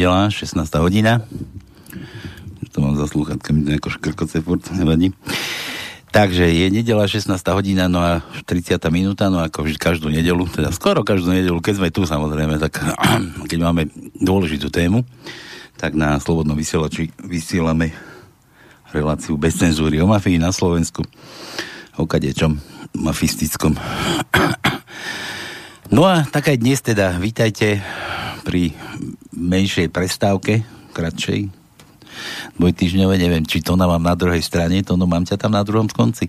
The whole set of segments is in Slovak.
Nedela, 16. hodina. To mám za slúchatkami nejako škrkoce furt, nevadí. Takže je nedela 16. hodina, no a 30. minúta, no ako vždy každú nedelu, teda skoro každú nedelu, keď sme tu samozrejme, tak keď máme dôležitú tému, tak na Slobodnom vysielači vysielame reláciu bez cenzúry o mafii na Slovensku, o kadečom mafistickom. No a tak aj dnes teda, vítajte pri menšej prestávke, kratšej, dvojtyžňové, neviem, či to mám na druhej strane, to no mám ťa tam na druhom konci.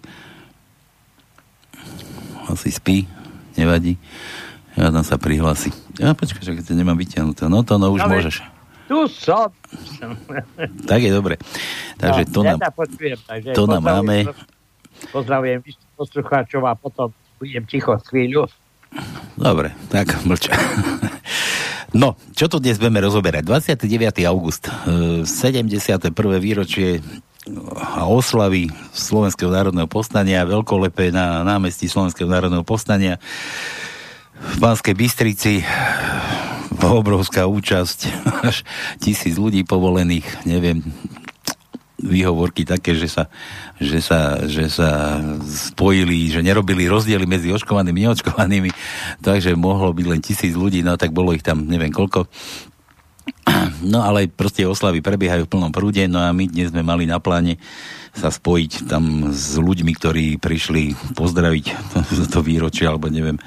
Asi spí, nevadí. Ja tam sa prihlási. Ja počkaj, že to nemám vyťahnuté. No to no už Ale môžeš. Tu som. tak je dobre. Takže no, to ja nám, počujem, takže to nám máme. Pozdravujem poslucháčov a potom budem ticho chvíľu. Dobre, tak mlča. No, čo tu dnes budeme rozoberať? 29. august, 71. E, výročie a oslavy Slovenského národného povstania, veľkolepé na námestí Slovenského národného povstania v Banskej Bystrici obrovská účasť, až tisíc ľudí povolených, neviem, výhovorky také, že sa, že sa, že sa spojili, že nerobili rozdiely medzi očkovanými a neočkovanými, takže mohlo byť len tisíc ľudí, no tak bolo ich tam neviem koľko. No ale proste oslavy prebiehajú v plnom prúde, no a my dnes sme mali na pláne sa spojiť tam s ľuďmi, ktorí prišli pozdraviť to, to výročie, alebo neviem,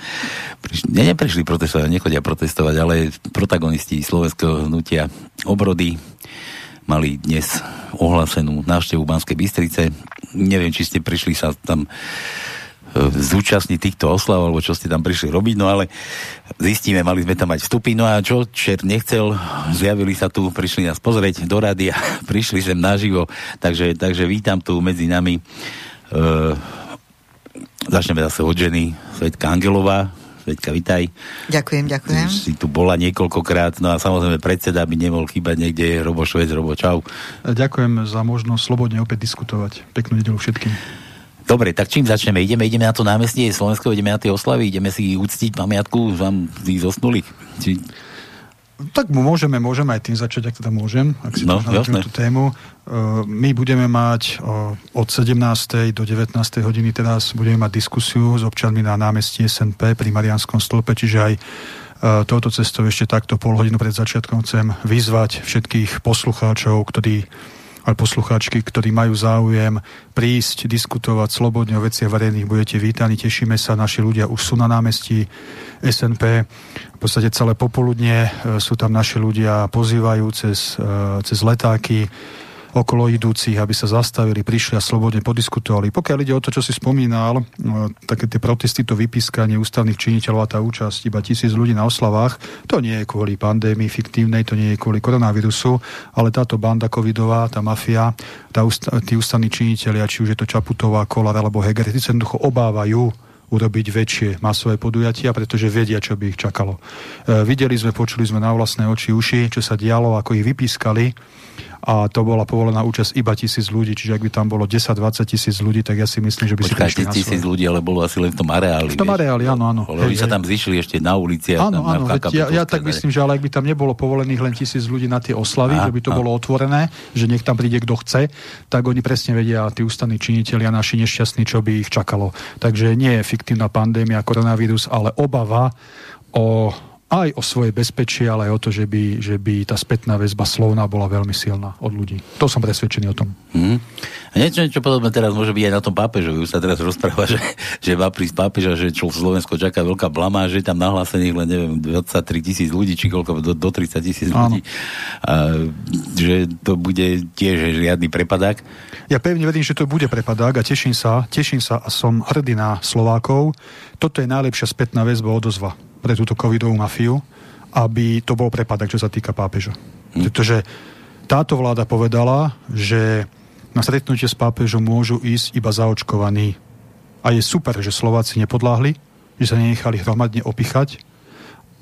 prišli, ne, neprišli protestovať, nechodia protestovať, ale protagonisti slovenského hnutia obrody, mali dnes ohlásenú návštevu Banskej Bystrice. Neviem, či ste prišli sa tam e, zúčastniť týchto oslav, alebo čo ste tam prišli robiť, no ale zistíme, mali sme tam mať vstupy, no a čo čer nechcel, zjavili sa tu, prišli nás pozrieť do a prišli sem naživo, takže, takže vítam tu medzi nami e, začneme zase od ženy Svetka Angelová, Svetka, vitaj. Ďakujem, ďakujem. Si tu bola niekoľkokrát, no a samozrejme predseda by nemohol chýbať niekde, Robo Švec, Robo Čau. Ďakujem za možnosť slobodne opäť diskutovať. Peknú nedelu všetkým. Dobre, tak čím začneme? Ideme, ideme na to námestie Slovensko, ideme na tie oslavy, ideme si uctiť pamiatku vám tých zosnulých? Či... Tak môžeme, môžeme aj tým začať, ak teda môžem, ak si no, tú tému. My budeme mať od 17. do 19. hodiny teraz budeme mať diskusiu s občanmi na námestí SNP pri Marianskom stĺpe, čiže aj touto cestou ešte takto pol hodinu pred začiatkom chcem vyzvať všetkých poslucháčov, ktorí ale poslucháčky, ktorí majú záujem prísť, diskutovať slobodne o veciach verejných, budete vítaní, tešíme sa, naši ľudia už sú na námestí SNP, v podstate celé popoludne e, sú tam naši ľudia, pozývajú cez, e, cez letáky, okolo idúcich, aby sa zastavili, prišli a slobodne podiskutovali. Pokiaľ ide o to, čo si spomínal, no, také tie protesty, to vypískanie ústavných činiteľov a tá účasť iba tisíc ľudí na oslavách, to nie je kvôli pandémii fiktívnej, to nie je kvôli koronavírusu, ale táto banda covidová, tá mafia, tá, tí ústavní činiteľia, či už je to Čaputová, Kolar alebo Heger, tí sa jednoducho obávajú urobiť väčšie masové podujatia, pretože vedia, čo by ich čakalo. E, videli sme, počuli sme na vlastné oči, uši, čo sa dialo, ako ich vypískali a to bola povolená účasť iba tisíc ľudí, čiže ak by tam bolo 10-20 tisíc ľudí, tak ja si myslím, že by Počkaj, si tisíc ľudí, ale bolo asi len v tom areáli. V tom areáli, áno, áno. Ale hej, sa tam zišli ešte na ulici. Áno, áno, veď ja, ja tak myslím, že ale ak by tam nebolo povolených len tisíc ľudí na tie oslavy, a, že by to a. bolo otvorené, že nech tam príde kto chce, tak oni presne vedia, tí ústavní činiteľia naši nešťastní, čo by ich čakalo. Takže nie je fiktívna pandémia, koronavírus, ale obava o aj o svoje bezpečie, ale aj o to, že by, že by tá spätná väzba slovná bola veľmi silná od ľudí. To som presvedčený o tom. Mm. A niečo, niečo podobné teraz môže byť aj na tom pápežovi. Už sa teraz rozpráva, že, že má prísť pápeža, že čo v Slovensku čaká veľká blama, že tam nahlásených len neviem, 23 tisíc ľudí, či koľko, do, do 30 tisíc ľudí. A, že to bude tiež žiadny prepadák. Ja pevne verím, že to bude prepadák a teším sa, teším sa a som hrdý na Slovákov. Toto je najlepšia spätná väzba odozva pre túto covidovú mafiu, aby to bol prepadok, čo sa týka pápeža. Hm. Pretože táto vláda povedala, že na stretnutie s pápežom môžu ísť iba zaočkovaní. A je super, že Slováci nepodláhli, že sa nenechali hromadne opichať,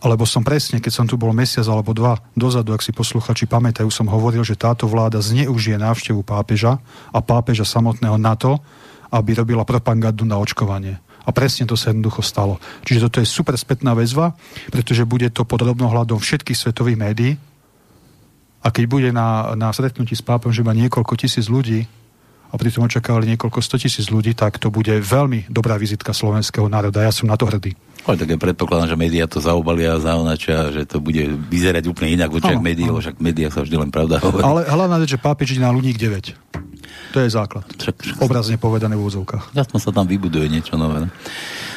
alebo som presne, keď som tu bol mesiac alebo dva dozadu, ak si posluchači pamätajú, som hovoril, že táto vláda zneužije návštevu pápeža a pápeža samotného na to, aby robila propagandu na očkovanie A presne to sa jednoducho stalo. Čiže toto je super spätná väzva, pretože bude to pod rovnohľadom všetkých svetových médií. A keď bude na, na stretnutí s pápom, že má niekoľko tisíc ľudí, a pritom očakávali niekoľko stotisíc ľudí, tak to bude veľmi dobrá vizitka slovenského národa. Ja som na to hrdý. Ale tak ja predpokladám, že médiá to zaobalia a zaonačia, že to bude vyzerať úplne inak v očiach médií, lebo však médiá sa vždy len pravda hovorí. Ale hlavná vec, že pápeč ide na ľudík 9. To je základ. Však, však Obrazne povedané v úzovkách. Jasno sa tam vybuduje niečo nové. Ne?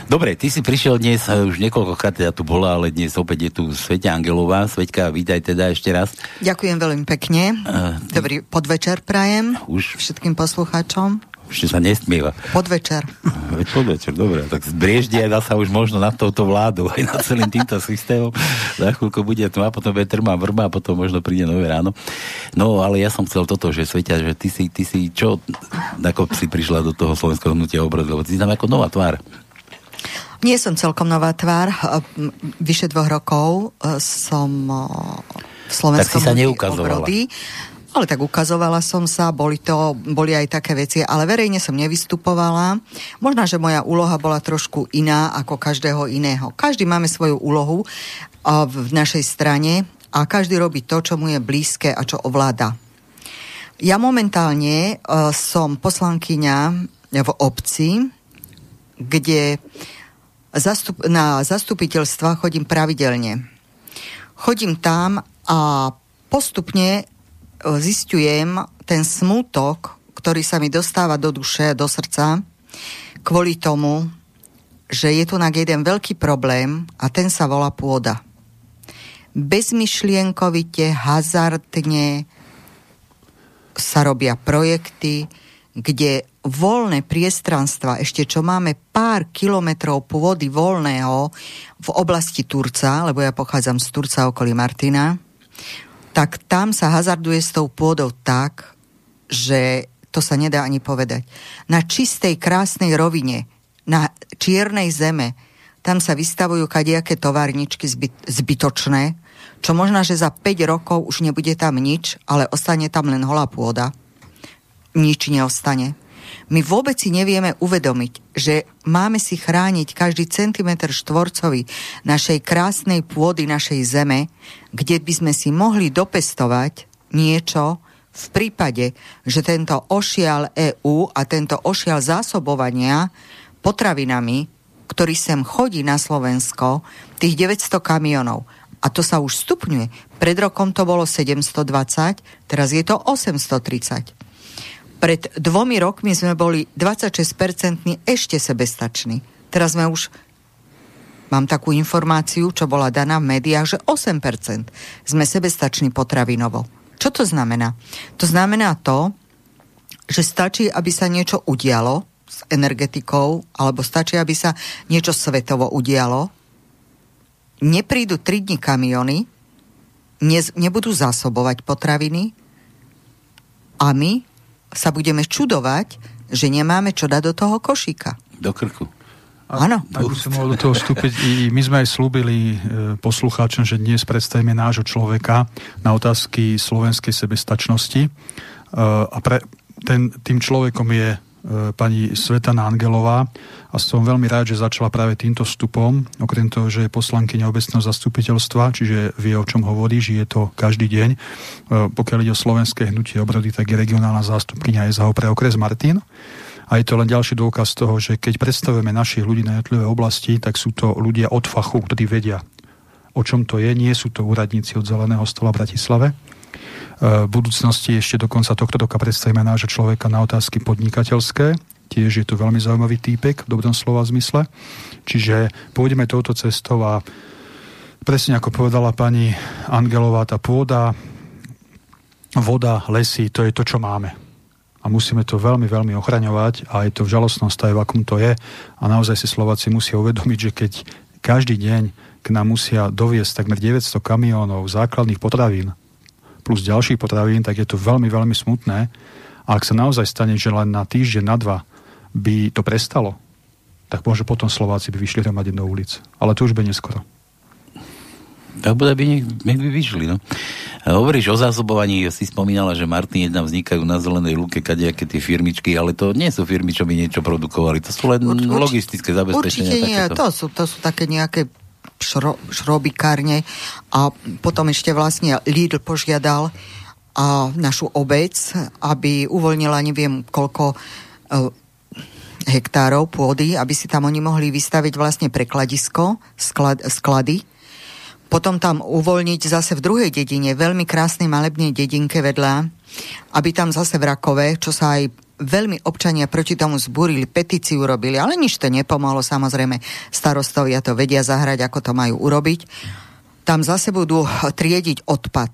Dobre, ty si prišiel dnes, eh, už niekoľkokrát teda tu bola, ale dnes opäť je tu Svetia Angelová. Sveťka, vítaj teda ešte raz. Ďakujem veľmi pekne. Uh, Dobrý podvečer prajem už všetkým poslucháčom. Ešte sa nesmieva. Podvečer. Veď podvečer, dobre. Tak dá sa už možno nad touto vládu, aj nad celým týmto systémom. Za chvíľku bude tma, potom bude trma vrba a potom možno príde nové ráno. No, ale ja som chcel toto, že Svetia, že ty si, ty si čo, ako si prišla do toho slovenského hnutia obrad, lebo ty si tam ako nová tvár. Nie som celkom nová tvár. Vyše dvoch rokov e, som e, v slovenskom tak si sa neukazovala. Obrody. Ale tak ukazovala som sa, boli to, boli aj také veci, ale verejne som nevystupovala. Možno, že moja úloha bola trošku iná ako každého iného. Každý máme svoju úlohu v našej strane a každý robí to, čo mu je blízke a čo ovláda. Ja momentálne uh, som poslankyňa v obci, kde zastup, na zastupiteľstva chodím pravidelne. Chodím tam a postupne zistujem ten smútok, ktorý sa mi dostáva do duše, do srdca, kvôli tomu, že je tu na jeden veľký problém a ten sa volá pôda. Bezmyšlienkovite, hazardne sa robia projekty, kde voľné priestranstva, ešte čo máme pár kilometrov pôdy voľného v oblasti Turca, lebo ja pochádzam z Turca okolí Martina, tak tam sa hazarduje s tou pôdou tak, že to sa nedá ani povedať. Na čistej, krásnej rovine, na čiernej zeme, tam sa vystavujú kadejaké továrničky zbyt, zbytočné, čo možná, že za 5 rokov už nebude tam nič, ale ostane tam len holá pôda. Nič neostane. My vôbec si nevieme uvedomiť, že máme si chrániť každý centimetr štvorcový našej krásnej pôdy, našej zeme, kde by sme si mohli dopestovať niečo v prípade, že tento ošial EÚ a tento ošial zásobovania potravinami, ktorý sem chodí na Slovensko, tých 900 kamionov, a to sa už stupňuje. Pred rokom to bolo 720, teraz je to 830. Pred dvomi rokmi sme boli 26% ešte sebestační. Teraz sme už mám takú informáciu, čo bola daná v médiách, že 8% sme sebestační potravinovo. Čo to znamená? To znamená to, že stačí, aby sa niečo udialo s energetikou, alebo stačí, aby sa niečo svetovo udialo, neprídu 3 dní kamiony, ne, nebudú zásobovať potraviny a my sa budeme čudovať, že nemáme čo dať do toho košíka. Do krku. Áno. Ak by som mohol do toho vstúpiť, i my sme aj slúbili e, poslucháčom, že dnes predstavíme nášho človeka na otázky slovenskej sebestačnosti. E, a pre, ten, tým človekom je pani Svetana Angelová a som veľmi rád, že začala práve týmto vstupom, okrem toho, že je poslankyňa obecného zastupiteľstva, čiže vie, o čom hovorí, že je to každý deň. E, pokiaľ ide o slovenské hnutie obrody, tak je regionálna zástupkynia SHO pre okres Martin. A je to len ďalší dôkaz toho, že keď predstavujeme našich ľudí na jednotlivé oblasti, tak sú to ľudia od fachu, ktorí vedia, o čom to je. Nie sú to úradníci od Zeleného stola v Bratislave, v budúcnosti ešte do konca tohto roka predstavíme nášho človeka na otázky podnikateľské. Tiež je to veľmi zaujímavý týpek v dobrom slova zmysle. Čiže pôjdeme touto cestou a presne ako povedala pani Angelová, tá pôda, voda, lesy, to je to, čo máme. A musíme to veľmi, veľmi ochraňovať a je to v žalostnom stave, v akom to je. A naozaj si Slováci musia uvedomiť, že keď každý deň k nám musia doviesť takmer 900 kamiónov základných potravín, plus ďalších potravín, tak je to veľmi, veľmi smutné. A ak sa naozaj stane, že len na týždeň, na dva by to prestalo, tak môže potom Slováci by vyšli hromadne do ulic. Ale to už by neskoro. Tak bude by nech, nech by vyšli, no. Hovoríš o zásobovaní, si spomínala, že Martin jedna vznikajú na zelenej lúke kadejaké tie firmičky, ale to nie sú firmy, čo by niečo produkovali, to sú len Urč, logistické zabezpečenia. Určite nie, to sú, to sú také nejaké šro, šrobikárne. A potom ešte vlastne Lidl požiadal a našu obec, aby uvoľnila neviem koľko uh, hektárov pôdy, aby si tam oni mohli vystaviť vlastne prekladisko, sklad, sklady. Potom tam uvoľniť zase v druhej dedine, veľmi krásnej malebnej dedinke vedľa, aby tam zase v Rakove, čo sa aj veľmi občania proti tomu zbúrili, petíciu robili, ale nič to nepomohlo, samozrejme starostovia to vedia zahrať, ako to majú urobiť. Tam zase budú triediť odpad.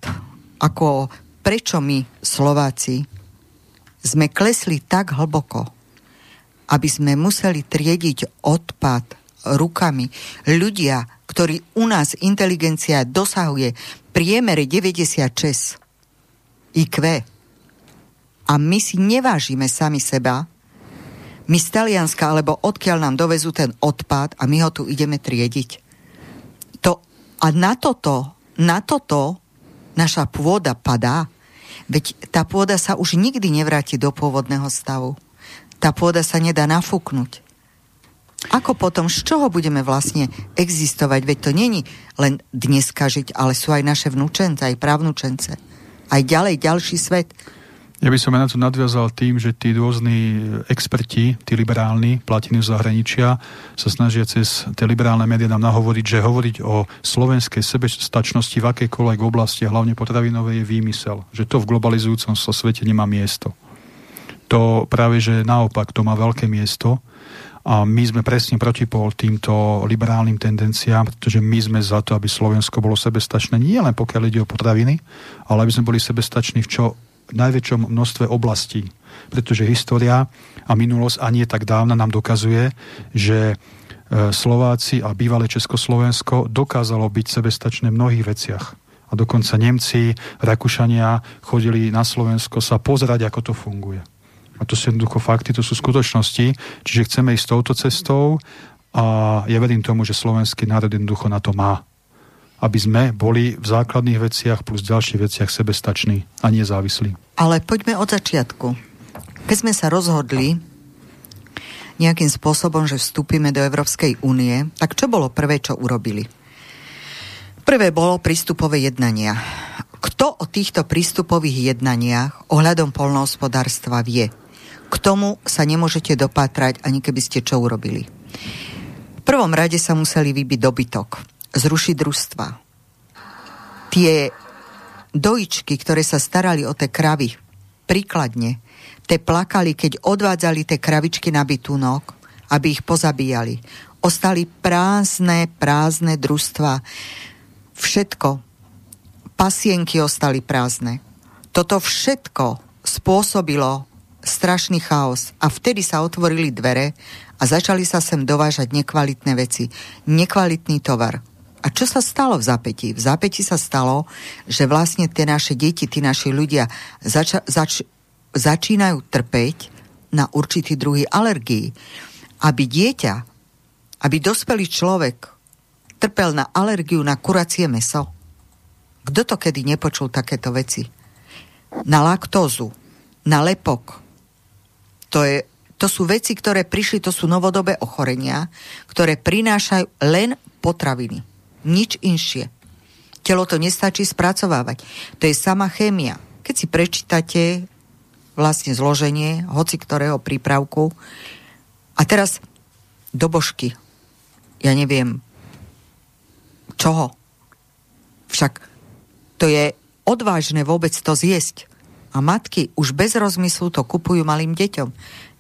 Ako prečo my, Slováci, sme klesli tak hlboko, aby sme museli triediť odpad rukami. Ľudia, ktorí u nás inteligencia dosahuje priemere 96 IQ a my si nevážime sami seba, my z Talianska, alebo odkiaľ nám dovezú ten odpad a my ho tu ideme triediť. To, a na toto, na toto naša pôda padá. Veď tá pôda sa už nikdy nevráti do pôvodného stavu. Tá pôda sa nedá nafúknuť. Ako potom, z čoho budeme vlastne existovať? Veď to není len dneska žiť, ale sú aj naše vnúčence, aj právnučence. Aj ďalej, ďalší svet. Ja by som aj na to nadviazal tým, že tí rôzni experti, tí liberálni, platení z zahraničia, sa snažia cez tie liberálne médiá nám nahovoriť, že hovoriť o slovenskej sebestačnosti v akejkoľvek oblasti, hlavne potravinovej, je výmysel. Že to v globalizujúcom sa svete nemá miesto. To práve, že naopak, to má veľké miesto a my sme presne protipol týmto liberálnym tendenciám, pretože my sme za to, aby Slovensko bolo sebestačné nie len pokiaľ ide o potraviny, ale aby sme boli sebestační v čo najväčšom množstve oblastí. Pretože história a minulosť ani tak dávna nám dokazuje, že e, Slováci a bývalé Československo dokázalo byť sebestačné v mnohých veciach. A dokonca Nemci, Rakúšania chodili na Slovensko sa pozerať, ako to funguje. A to sú jednoducho fakty, to sú skutočnosti. Čiže chceme ísť touto cestou a ja verím tomu, že slovenský národ jednoducho na to má. Aby sme boli v základných veciach plus ďalších veciach sebestační a nezávislí. Ale poďme od začiatku. Keď sme sa rozhodli nejakým spôsobom, že vstúpime do Európskej únie, tak čo bolo prvé, čo urobili? Prvé bolo prístupové jednania. Kto o týchto prístupových jednaniach ohľadom polnohospodárstva vie? K tomu sa nemôžete dopátrať, ani keby ste čo urobili. V prvom rade sa museli vybiť dobytok, zrušiť družstva. Tie dojičky, ktoré sa starali o tie kravy, príkladne, te plakali, keď odvádzali tie kravičky na bytunok, aby ich pozabíjali. Ostali prázdne, prázdne družstva. Všetko. Pasienky ostali prázdne. Toto všetko spôsobilo strašný chaos a vtedy sa otvorili dvere a začali sa sem dovážať nekvalitné veci, nekvalitný tovar. A čo sa stalo v zápätí? V zápätí sa stalo, že vlastne tie naše deti, tí naši ľudia zača- zač- začínajú trpeť na určitý druhý alergii. Aby dieťa, aby dospelý človek trpel na alergiu na kuracie meso. Kto to kedy nepočul takéto veci? Na laktózu, na lepok, to, je, to sú veci, ktoré prišli, to sú novodobé ochorenia, ktoré prinášajú len potraviny. Nič inšie. Telo to nestačí spracovávať. To je sama chémia. Keď si prečítate vlastne zloženie hoci ktorého prípravku a teraz do božky. Ja neviem čoho. Však to je odvážne vôbec to zjesť. A matky už bez rozmyslu to kupujú malým deťom.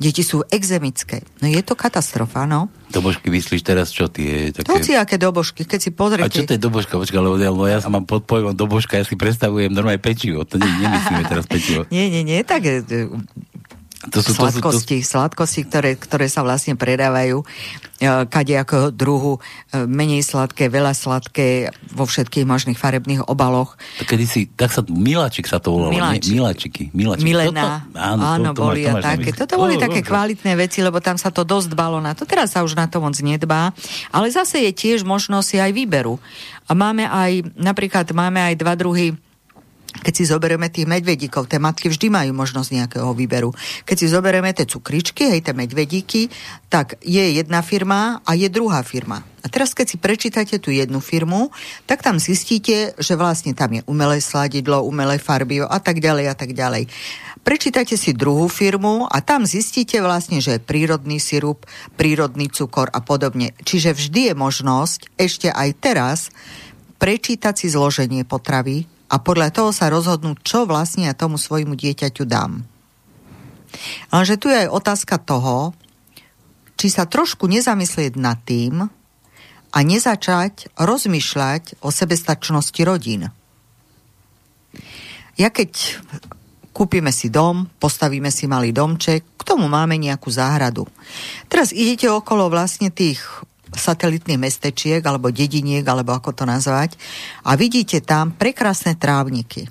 Deti sú exemické. No je to katastrofa, no. Dobožky myslíš teraz čo tie? Také... Hoci aké dobožky, keď si pozriete. A čo to je dobožka? Počkaj, lebo ja, ja sa mám pod pojmom dobožka, ja si predstavujem normálne pečivo. To nie, nemyslíme teraz pečivo. nie, nie, nie, tak e, to sú, sladkosti, to sú, to... sladkosti ktoré, ktoré sa vlastne predávajú e, kade ako druhu, e, menej sladké, veľa sladké, vo všetkých možných farebných obaloch. To kedy si, tak sa, Miláčik sa to volalo, Miláčik. Miláčiky. Miláčiky. Milená, toto, áno, áno to, to boli máš, to také. Toto boli oh, také oh, kvalitné veci, lebo tam sa to dosť dbalo na to. Teraz sa už na to moc nedbá, ale zase je tiež možnosť aj výberu. A máme aj, napríklad máme aj dva druhy keď si zoberieme tých medvedíkov, tie matky vždy majú možnosť nejakého výberu. Keď si zoberieme tie cukričky, hej, tie medvedíky, tak je jedna firma a je druhá firma. A teraz, keď si prečítate tú jednu firmu, tak tam zistíte, že vlastne tam je umelé sladidlo, umelé farby a tak ďalej a tak ďalej. Prečítate si druhú firmu a tam zistíte vlastne, že je prírodný sirup, prírodný cukor a podobne. Čiže vždy je možnosť, ešte aj teraz, prečítať si zloženie potravy, a podľa toho sa rozhodnúť, čo vlastne ja tomu svojmu dieťaťu dám. Lenže tu je aj otázka toho, či sa trošku nezamyslieť nad tým a nezačať rozmýšľať o sebestačnosti rodín. Ja keď kúpime si dom, postavíme si malý domček, k tomu máme nejakú záhradu. Teraz idete okolo vlastne tých satelitných mestečiek alebo dediniek, alebo ako to nazvať a vidíte tam prekrásne trávniky.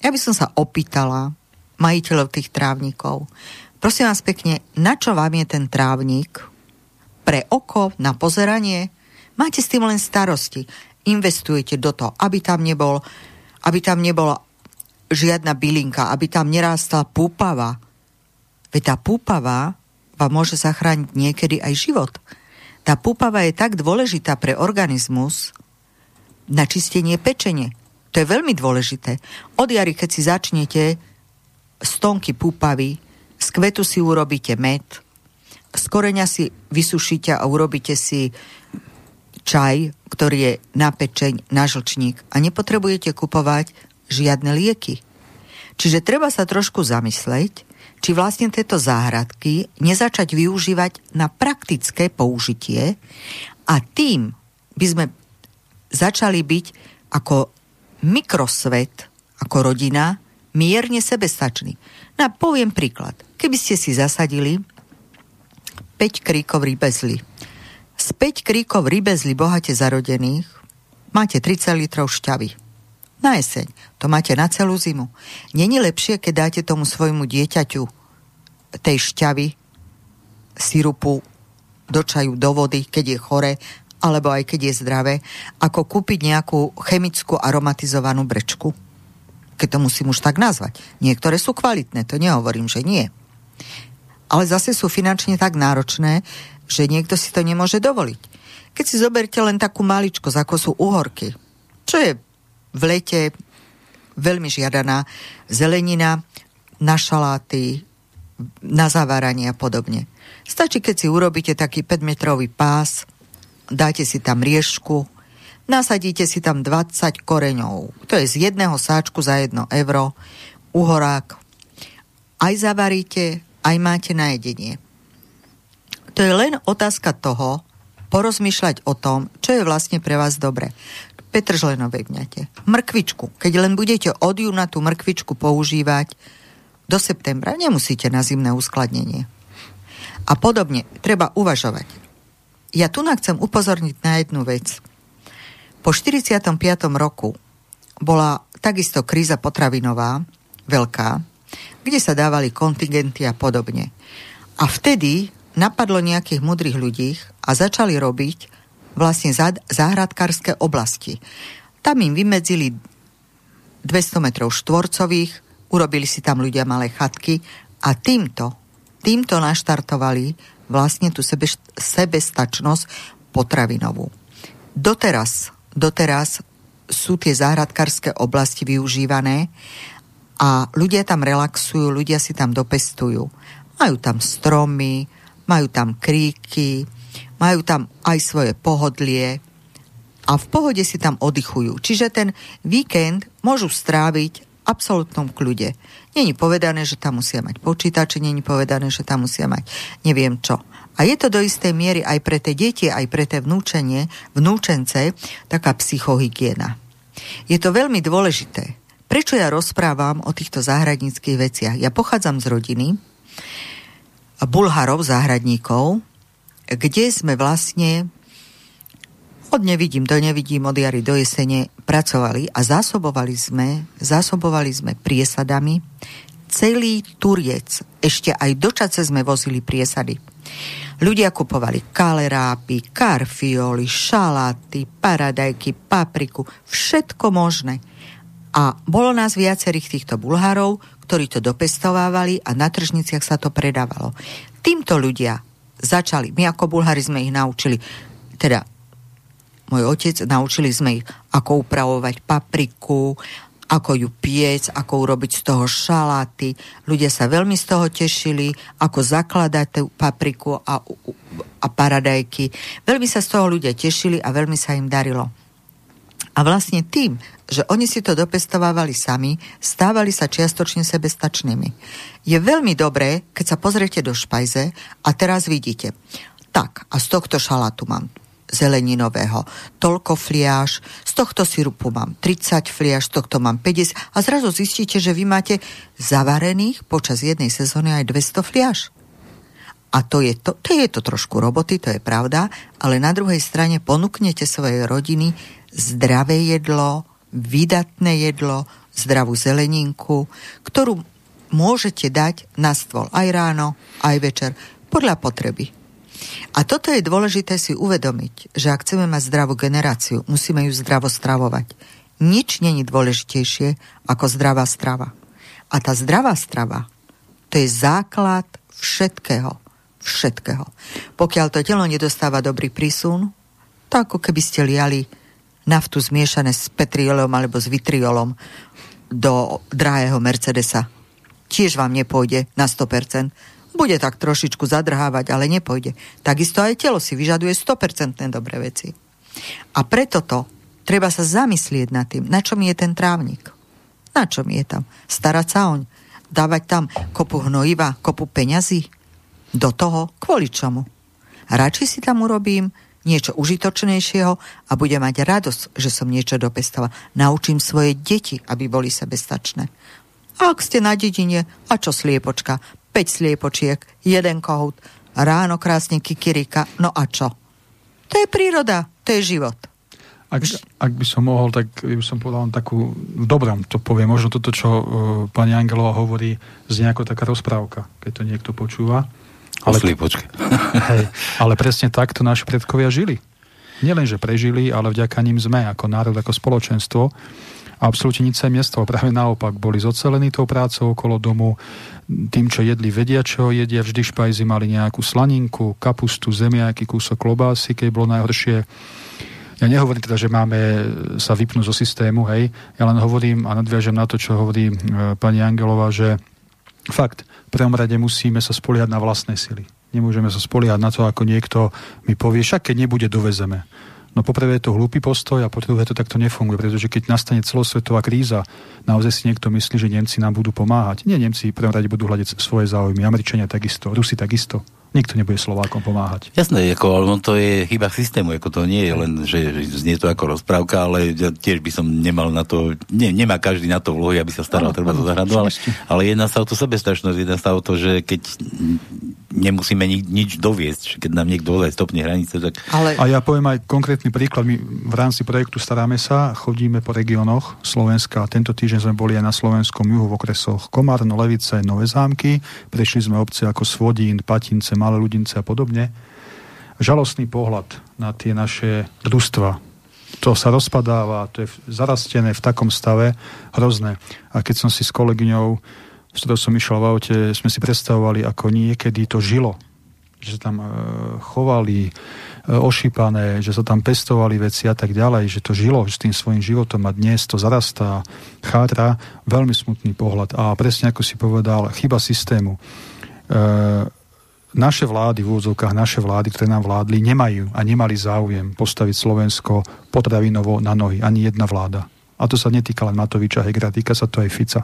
Ja by som sa opýtala majiteľov tých trávnikov, prosím vás pekne, na čo vám je ten trávnik? Pre oko, na pozeranie? Máte s tým len starosti. Investujete do toho, aby tam nebol, aby tam nebola žiadna bylinka, aby tam nerástla púpava. Veď tá púpava vám môže zachrániť niekedy aj život. Tá púpava je tak dôležitá pre organizmus na čistenie pečenie. To je veľmi dôležité. Od jary, keď si začnete stonky púpavy, z kvetu si urobíte med, z koreňa si vysušíte a urobíte si čaj, ktorý je na pečeň, na žlčník a nepotrebujete kupovať žiadne lieky. Čiže treba sa trošku zamysleť, či vlastne tieto záhradky nezačať využívať na praktické použitie a tým by sme začali byť ako mikrosvet, ako rodina, mierne sebestačný. No poviem príklad. Keby ste si zasadili 5 kríkov rybezly. Z 5 kríkov rybezly bohate zarodených máte 30 litrov šťavy. Na jeseň. To máte na celú zimu. Není lepšie, keď dáte tomu svojmu dieťaťu tej šťavy, sirupu do čaju, do vody, keď je chore, alebo aj keď je zdravé, ako kúpiť nejakú chemickú aromatizovanú brečku. Keď to musím už tak nazvať. Niektoré sú kvalitné, to nehovorím, že nie. Ale zase sú finančne tak náročné, že niekto si to nemôže dovoliť. Keď si zoberte len takú maličko, ako sú uhorky, čo je v lete veľmi žiadaná zelenina na šaláty, na zaváranie a podobne. Stačí, keď si urobíte taký 5-metrový pás, dáte si tam riešku, nasadíte si tam 20 koreňov. To je z jedného sáčku za 1 euro, uhorák. Aj zavaríte, aj máte na jedenie. To je len otázka toho, porozmýšľať o tom, čo je vlastne pre vás dobre. Petržlenovej vňate. Mrkvičku. Keď len budete od júna tú mrkvičku používať do septembra, nemusíte na zimné uskladnenie. A podobne, treba uvažovať. Ja tu chcem upozorniť na jednu vec. Po 45. roku bola takisto kríza potravinová, veľká, kde sa dávali kontingenty a podobne. A vtedy napadlo nejakých mudrých ľudí a začali robiť vlastne záhradkárske oblasti. Tam im vymedzili 200 metrov štvorcových, urobili si tam ľudia malé chatky a týmto, týmto naštartovali vlastne tú sebe, sebestačnosť potravinovú. Doteraz, doteraz sú tie záhradkárske oblasti využívané a ľudia tam relaxujú, ľudia si tam dopestujú. Majú tam stromy, majú tam kríky, majú tam aj svoje pohodlie a v pohode si tam oddychujú. Čiže ten víkend môžu stráviť absolútnom kľude. Není povedané, že tam musia mať počítače, není povedané, že tam musia mať neviem čo. A je to do istej miery aj pre tie deti, aj pre tie vnúčenie, vnúčence taká psychohygiena. Je to veľmi dôležité. Prečo ja rozprávam o týchto záhradníckých veciach? Ja pochádzam z rodiny Bulharov, záhradníkov, kde sme vlastne od nevidím do nevidím, od jary do jesene pracovali a zásobovali sme, zásobovali sme priesadami celý Turiec. Ešte aj do Čace sme vozili priesady. Ľudia kupovali kalerápy, karfioli, šaláty, paradajky, papriku, všetko možné. A bolo nás viacerých týchto Bulharov, ktorí to dopestovávali a na tržniciach sa to predávalo. Týmto ľudia začali, my ako Bulhári sme ich naučili, teda môj otec, naučili sme ich, ako upravovať papriku, ako ju piec, ako urobiť z toho šaláty. Ľudia sa veľmi z toho tešili, ako zakladať tú papriku a, a paradajky. Veľmi sa z toho ľudia tešili a veľmi sa im darilo. A vlastne tým, že oni si to dopestovávali sami, stávali sa čiastočne sebestačnými. Je veľmi dobré, keď sa pozriete do špajze a teraz vidíte, tak, a z tohto šalátu mám zeleninového. Toľko fliaž, z tohto sirupu mám 30 fliaž, z tohto mám 50 a zrazu zistíte, že vy máte zavarených počas jednej sezóny aj 200 fliaž. A to je to, to je to trošku roboty, to je pravda, ale na druhej strane ponúknete svojej rodiny zdravé jedlo, vydatné jedlo, zdravú zeleninku, ktorú môžete dať na stôl aj ráno, aj večer, podľa potreby. A toto je dôležité si uvedomiť, že ak chceme mať zdravú generáciu, musíme ju zdravo stravovať. Nič není dôležitejšie ako zdravá strava. A tá zdravá strava, to je základ všetkého. Všetkého. Pokiaľ to telo nedostáva dobrý prísun, to ako keby ste liali naftu zmiešané s petriolom alebo s vitriolom do drahého Mercedesa. Tiež vám nepôjde na 100%. Bude tak trošičku zadrhávať, ale nepôjde. Takisto aj telo si vyžaduje 100% dobré veci. A preto to treba sa zamyslieť nad tým, na čom je ten trávnik. Na čom je tam? Starať sa oň. Dávať tam kopu hnojiva, kopu peňazí. Do toho, kvôli čomu? Radšej si tam urobím niečo užitočnejšieho a budem mať radosť, že som niečo dopestoval. Naučím svoje deti, aby boli sebestačné. A ak ste na dedine, a čo sliepočka? 5 sliepočiek, jeden kohút, ráno krásne kikirika, no a čo? To je príroda, to je život. Ak, ak by som mohol, tak by som povedal takú, v dobrom to poviem, možno toto, čo uh, pani Angelová hovorí, z nejako taká rozprávka, keď to niekto počúva. Ale, počkej. hej, ale presne takto naši predkovia žili. Nielen, že prežili, ale vďaka ním sme ako národ, ako spoločenstvo absolútne nič sa im nestalo. Práve naopak, boli zocelení tou prácou okolo domu, tým, čo jedli, vedia, čo jedia. Vždy špajzi mali nejakú slaninku, kapustu, zemiaky, kúsok klobásy, keď bolo najhoršie. Ja nehovorím teda, že máme sa vypnúť zo systému, hej. Ja len hovorím a nadviažem na to, čo hovorí e, pani Angelová, že fakt, v prvom rade musíme sa spoliehať na vlastné sily. Nemôžeme sa spoliehať na to, ako niekto mi povie, však keď nebude, dovezeme. No poprvé je to hlúpy postoj a po druhé to takto nefunguje, pretože keď nastane celosvetová kríza, naozaj si niekto myslí, že Nemci nám budú pomáhať. Nie, Nemci v prvom rade budú hľadať svoje záujmy, Američania takisto, Rusi takisto nikto nebude Slovákom pomáhať. Jasné, ako, no to je chyba systému, ako to nie je len, že, že znie to ako rozprávka, ale ja tiež by som nemal na to, ne, nemá každý na to vlohy, aby sa staral no, treba to zahradu, ale, ale jedná sa o to sebestačnosť, jedná sa o to, že keď nemusíme ni, nič doviesť, keď nám niekto ozaj stopne hranice, tak... Ale... A ja poviem aj konkrétny príklad, my v rámci projektu Staráme sa, chodíme po regiónoch Slovenska. Tento týždeň sme boli aj na slovenskom juhu v okresoch Komárno, Levice, Nové zámky, prešli sme obce ako Svodín, Patince, malé ľudince a podobne. Žalostný pohľad na tie naše družstva. To sa rozpadáva, to je zarastené v takom stave, hrozné. A keď som si s kolegyňou, s ktorou som išiel v aute, sme si predstavovali, ako niekedy to žilo. Že sa tam e, chovali, e, ošípané, že sa tam pestovali veci a tak ďalej, že to žilo s tým svojim životom a dnes to zarastá, chátra, veľmi smutný pohľad. A presne ako si povedal, chyba systému. E, naše vlády, v úvodzovkách naše vlády, ktoré nám vládli, nemajú a nemali záujem postaviť Slovensko potravinovo na nohy. Ani jedna vláda. A to sa netýka len Matoviča Hegra, týka sa to aj Fica.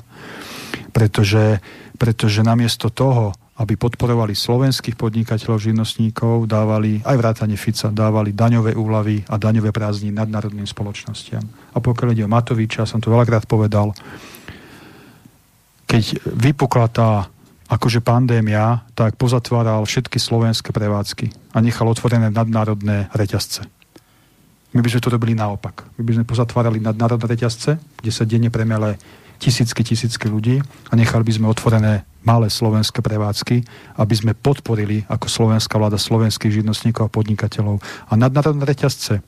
Pretože, pretože namiesto toho, aby podporovali slovenských podnikateľov, živnostníkov, dávali, aj vrátane Fica, dávali daňové úlavy a daňové prázdniny nadnárodným spoločnostiam. A pokiaľ ide o Matoviča, som to veľakrát povedal, keď vypukla tá akože pandémia, tak pozatváral všetky slovenské prevádzky a nechal otvorené nadnárodné reťazce. My by sme to robili naopak. My by sme pozatvárali nadnárodné reťazce, kde sa denne premele tisícky, tisícky ľudí a nechali by sme otvorené malé slovenské prevádzky, aby sme podporili ako slovenská vláda slovenských živnostníkov a podnikateľov. A nadnárodné reťazce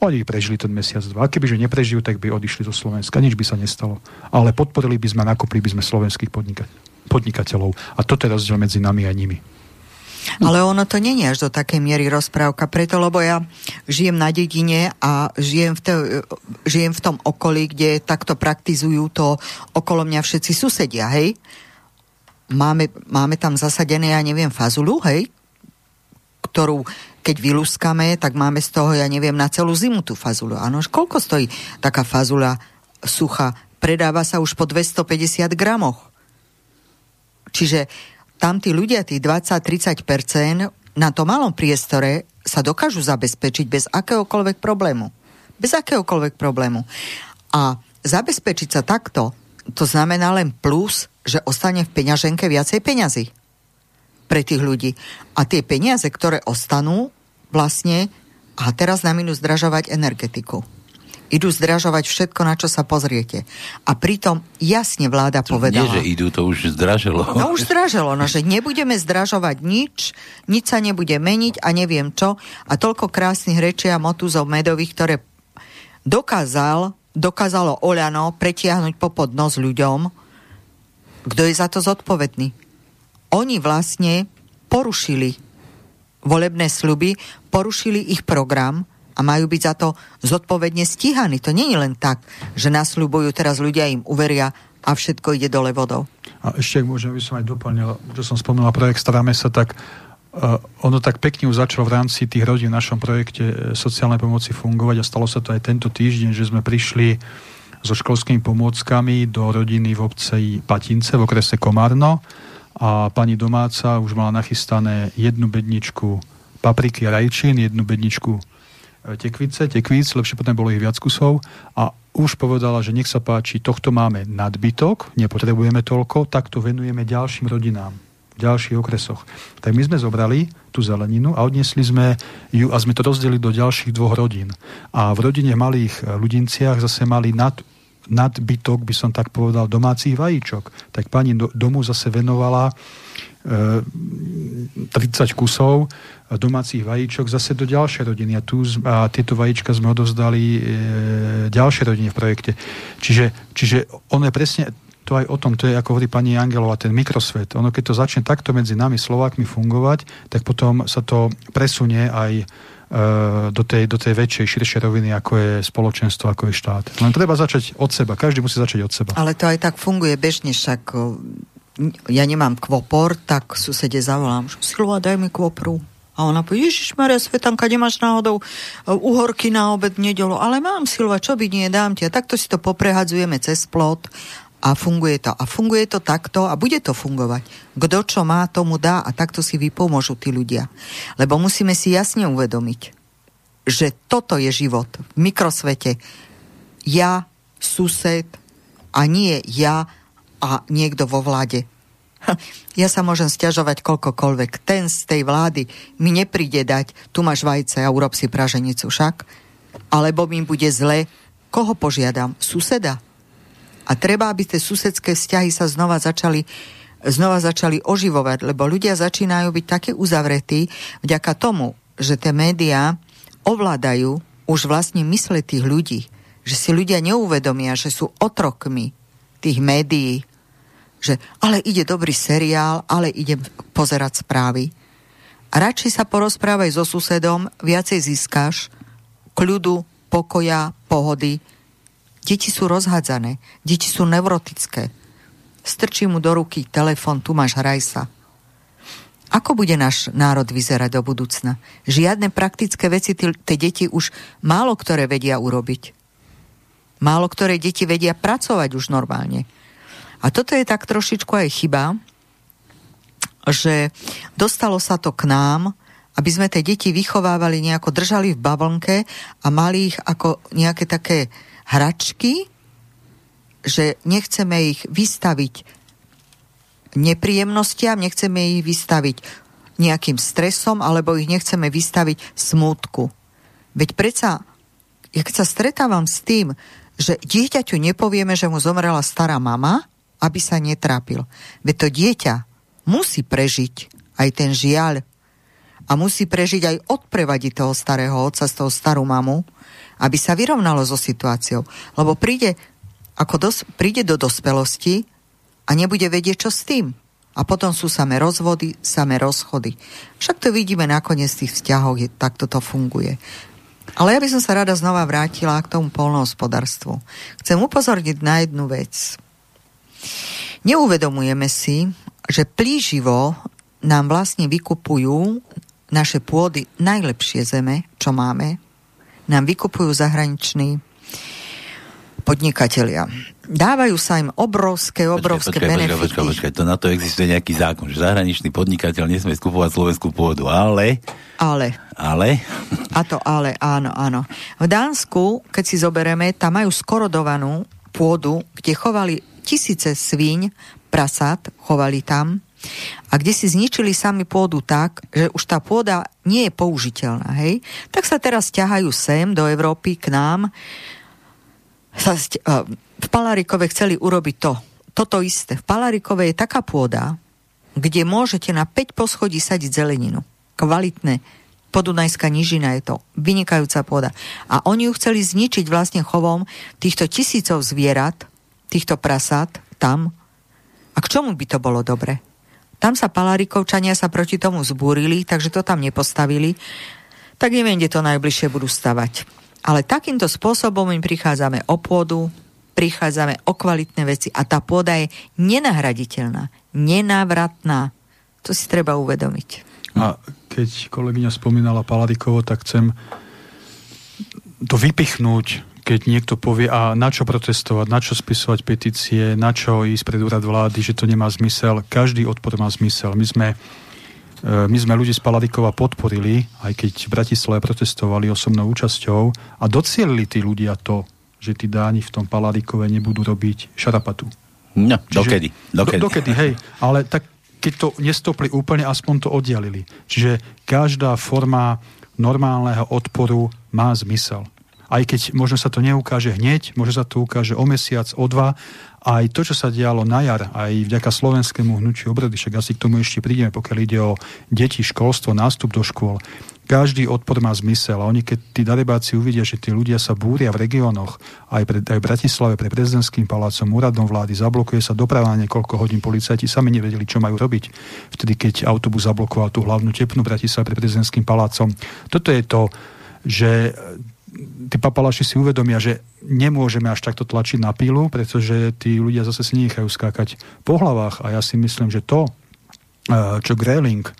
Oni prežili ten mesiac, dva. A kebyže neprežijú, tak by odišli zo Slovenska. Nič by sa nestalo. Ale podporili by sme, nakopli by sme slovenských podnikateľov. A toto je rozdiel medzi nami a nimi. Ale ono to není až do takej miery rozprávka, preto lebo ja žijem na dedine a žijem v, te, žijem v tom okolí, kde takto praktizujú to okolo mňa všetci susedia, hej? Máme, máme tam zasadené, ja neviem, fazulu, hej? Ktorú keď vylúskame, tak máme z toho, ja neviem, na celú zimu tú fazulu. Áno, koľko stojí taká fazula sucha? Predáva sa už po 250 gramoch. Čiže tam tí ľudia, tých 20-30% na tom malom priestore sa dokážu zabezpečiť bez akéhokoľvek problému. Bez akéhokoľvek problému. A zabezpečiť sa takto, to znamená len plus, že ostane v peňaženke viacej peňazí pre tých ľudí. A tie peniaze, ktoré ostanú, vlastne, a teraz na minus zdražovať energetiku idú zdražovať všetko, na čo sa pozriete. A pritom jasne vláda to povedala... Nie, že idú, to už zdražilo. No už zdražilo, no že nebudeme zdražovať nič, nič sa nebude meniť a neviem čo. A toľko krásnych rečí a motúzov medových, ktoré dokázal, dokázalo Oľano pretiahnuť popod nos ľuďom, kto je za to zodpovedný. Oni vlastne porušili volebné sluby, porušili ich program, a majú byť za to zodpovedne stíhaní. To nie je len tak, že nasľubujú teraz ľudia im uveria a všetko ide dole vodou. A ešte, môžem, by som aj doplnil, že som spomenul projekt Staráme sa, tak uh, ono tak pekne už začalo v rámci tých rodín v našom projekte uh, sociálnej pomoci fungovať a stalo sa to aj tento týždeň, že sme prišli so školskými pomôckami do rodiny v obce Patince v okrese Komárno a pani domáca už mala nachystané jednu bedničku papriky a rajčín, jednu bedničku tekvice, tekvíc, lepšie potom bolo ich viac kusov a už povedala, že nech sa páči, tohto máme nadbytok, nepotrebujeme toľko, tak to venujeme ďalším rodinám v ďalších okresoch. Tak my sme zobrali tú zeleninu a odniesli sme ju a sme to rozdelili do ďalších dvoch rodín. A v rodine malých e, ľudinciach zase mali nad, nadbytok, by som tak povedal, domácich vajíčok. Tak pani do, domu zase venovala 30 kusov domácich vajíčok zase do ďalšej rodiny a, tu, a tieto vajíčka sme odovzdali e, ďalšej rodine v projekte. Čiže, čiže ono je presne to aj o tom, to je ako hovorí pani Angelová, ten mikrosvet. Ono keď to začne takto medzi nami Slovákmi fungovať, tak potom sa to presunie aj e, do tej, do tej väčšej, širšej roviny, ako je spoločenstvo, ako je štát. Len treba začať od seba. Každý musí začať od seba. Ale to aj tak funguje bežne, však ja nemám kvopor, tak susede zavolám, že Silva, daj mi kvopru. A ona povie, Ježiš Maria Svetanka, nemáš náhodou e, uhorky na obed nedelo, ale mám Silva, čo by nie, dám ti. A takto si to poprehadzujeme cez plot a funguje to. A funguje to takto a bude to fungovať. Kto čo má, tomu dá a takto si vypomôžu tí ľudia. Lebo musíme si jasne uvedomiť, že toto je život v mikrosvete. Ja, sused a nie ja a niekto vo vláde. Ja sa môžem stiažovať koľkokoľvek. Ten z tej vlády mi nepríde dať, tu máš vajce a urob si praženicu však. Alebo mi bude zle. Koho požiadam? Suseda. A treba, aby tie susedské vzťahy sa znova začali znova začali oživovať, lebo ľudia začínajú byť také uzavretí vďaka tomu, že tie médiá ovládajú už vlastne mysle tých ľudí. Že si ľudia neuvedomia, že sú otrokmi tých médií, že ale ide dobrý seriál, ale idem pozerať správy. A radšej sa porozprávaj so susedom, viacej získaš kľudu, pokoja, pohody. Deti sú rozhádzané, deti sú neurotické. Strčí mu do ruky telefon, tu máš, hraj sa. Ako bude náš národ vyzerať do budúcna? Žiadne praktické veci tie deti už málo ktoré vedia urobiť. Málo ktoré deti vedia pracovať už normálne. A toto je tak trošičku aj chyba, že dostalo sa to k nám, aby sme tie deti vychovávali nejako, držali v bavlnke a mali ich ako nejaké také hračky, že nechceme ich vystaviť nepríjemnostiam, nechceme ich vystaviť nejakým stresom, alebo ich nechceme vystaviť smútku. Veď predsa, keď sa stretávam s tým, že dieťaťu nepovieme, že mu zomrela stará mama, aby sa netrápil. Veď to dieťa musí prežiť aj ten žiaľ. a musí prežiť aj odprevadiť toho starého otca z toho starú mamu, aby sa vyrovnalo so situáciou. Lebo príde, ako dos- príde do dospelosti a nebude vedieť, čo s tým. A potom sú samé rozvody, samé rozchody. Však to vidíme nakoniec v tých vzťahoch, je, takto to funguje. Ale ja by som sa rada znova vrátila k tomu polnohospodárstvu. Chcem upozorniť na jednu vec. Neuvedomujeme si, že plíživo nám vlastne vykupujú naše pôdy najlepšie zeme, čo máme, nám vykupujú zahraniční podnikatelia. Dávajú sa im obrovské, obrovské počkaj, benefity. Počkaj, počkaj, počkaj, to na to existuje nejaký zákon, že zahraničný podnikateľ nesmie skupovať slovenskú pôdu, ale... Ale. Ale? A to ale, áno, áno. V Dánsku, keď si zoberieme, tam majú skorodovanú pôdu, kde chovali tisíce svíň, prasát, chovali tam a kde si zničili sami pôdu tak, že už tá pôda nie je použiteľná, hej, tak sa teraz ťahajú sem do Európy k nám. Sa, v Palarikove chceli urobiť to, toto isté. V Palarikove je taká pôda, kde môžete na 5 poschodí sadiť zeleninu. Kvalitné. Podunajská nižina je to. Vynikajúca pôda. A oni ju chceli zničiť vlastne chovom týchto tisícov zvierat, týchto prasát tam. A k čomu by to bolo dobre? Tam sa Palarikovčania sa proti tomu zbúrili, takže to tam nepostavili. Tak neviem, kde to najbližšie budú stavať. Ale takýmto spôsobom im prichádzame o pôdu, prichádzame o kvalitné veci a tá pôda je nenahraditeľná, nenávratná. To si treba uvedomiť. A keď kolegyňa spomínala Paladikovo, tak chcem to vypichnúť keď niekto povie, a na čo protestovať, na čo spisovať petície, na čo ísť pred úrad vlády, že to nemá zmysel. Každý odpor má zmysel. My sme, e, my sme ľudí z Paladikova podporili, aj keď v Bratislave protestovali osobnou účasťou a docielili tí ľudia to, že tí dáni v tom Paladikove nebudú robiť šarapatu. No, Čiže, dokedy? Dokedy. Do, dokedy, hej. Ale tak keď to nestopli úplne, aspoň to oddialili. Čiže každá forma normálneho odporu má zmysel aj keď možno sa to neukáže hneď, možno sa to ukáže o mesiac, o dva, aj to, čo sa dialo na jar, aj vďaka slovenskému hnutiu obrody, však asi k tomu ešte prídeme, pokiaľ ide o deti, školstvo, nástup do škôl, každý odpor má zmysel a oni, keď tí darebáci uvidia, že tí ľudia sa búria v regiónoch, aj, pre, aj v Bratislave, pre prezidentským palácom, úradom vlády, zablokuje sa doprava niekoľko hodín, policajti sami nevedeli, čo majú robiť. Vtedy, keď autobus zablokoval tú hlavnú tepnú Bratislave pre prezidentským palácom. Toto je to, že tí papalaši si uvedomia, že nemôžeme až takto tlačiť na pílu, pretože tí ľudia zase si nechajú skákať po hlavách. A ja si myslím, že to, eh, čo Greling eh,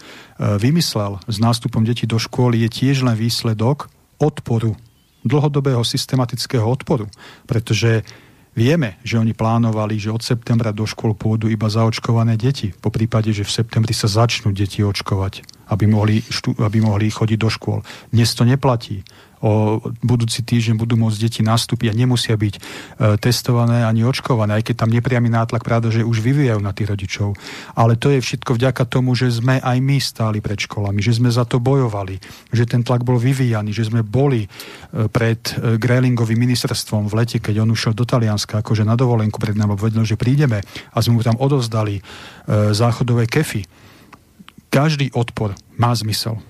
vymyslel s nástupom detí do školy, je tiež len výsledok odporu, dlhodobého systematického odporu, pretože Vieme, že oni plánovali, že od septembra do škôl pôjdu iba zaočkované deti, po prípade, že v septembri sa začnú deti očkovať, aby mohli, štú, aby mohli chodiť do škôl. Dnes to neplatí o budúci týždeň budú môcť deti nastúpiť a nemusia byť e, testované ani očkované, aj keď tam nepriamy nátlak práve, že už vyvíjajú na tých rodičov. Ale to je všetko vďaka tomu, že sme aj my stáli pred školami, že sme za to bojovali, že ten tlak bol vyvíjaný, že sme boli e, pred e, Grelingovým ministerstvom v lete, keď on ušiel do Talianska akože na dovolenku pred nami, vedel, že prídeme a sme mu tam odovzdali záchodové kefy. Každý odpor má zmysel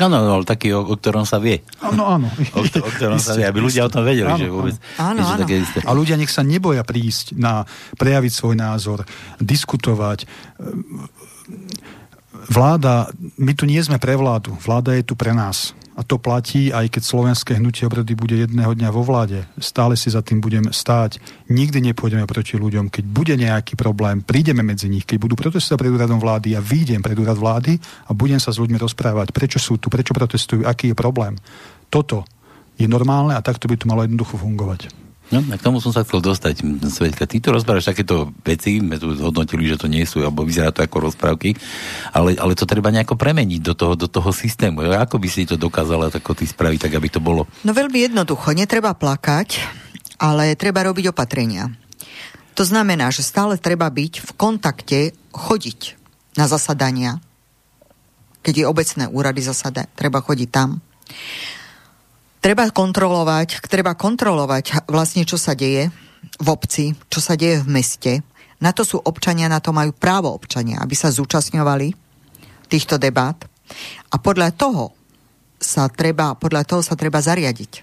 Áno, no, ale taký, o, o ktorom sa vie. Áno, áno. O, o ktorom isté, sa vie, aby ľudia o tom vedeli, áno, že vôbec... Áno, áno. Také isté. A ľudia nech sa neboja prísť na prejaviť svoj názor, diskutovať. Vláda, my tu nie sme pre vládu, vláda je tu pre nás. A to platí, aj keď slovenské hnutie obrody bude jedného dňa vo vláde. Stále si za tým budem stáť. Nikdy nepôjdeme proti ľuďom. Keď bude nejaký problém, prídeme medzi nich. Keď budú protestovať pred úradom vlády, ja výjdem pred úrad vlády a budem sa s ľuďmi rozprávať, prečo sú tu, prečo protestujú, aký je problém. Toto je normálne a takto by to malo jednoducho fungovať. No, k tomu som sa chcel dostať. Svetka, ty tu rozprávaš takéto veci, sme tu hodnotili, že to nie sú, alebo vyzerá to ako rozprávky, ale, ale to treba nejako premeniť do toho, do toho systému. Ako by si to dokázala tako ty spraviť, tak aby to bolo? No veľmi jednoducho, netreba plakať, ale treba robiť opatrenia. To znamená, že stále treba byť v kontakte, chodiť na zasadania. Keď je obecné úrady zasada, treba chodiť tam treba kontrolovať, treba kontrolovať vlastne, čo sa deje v obci, čo sa deje v meste. Na to sú občania, na to majú právo občania, aby sa zúčastňovali týchto debát a podľa toho sa treba, podľa toho sa treba zariadiť.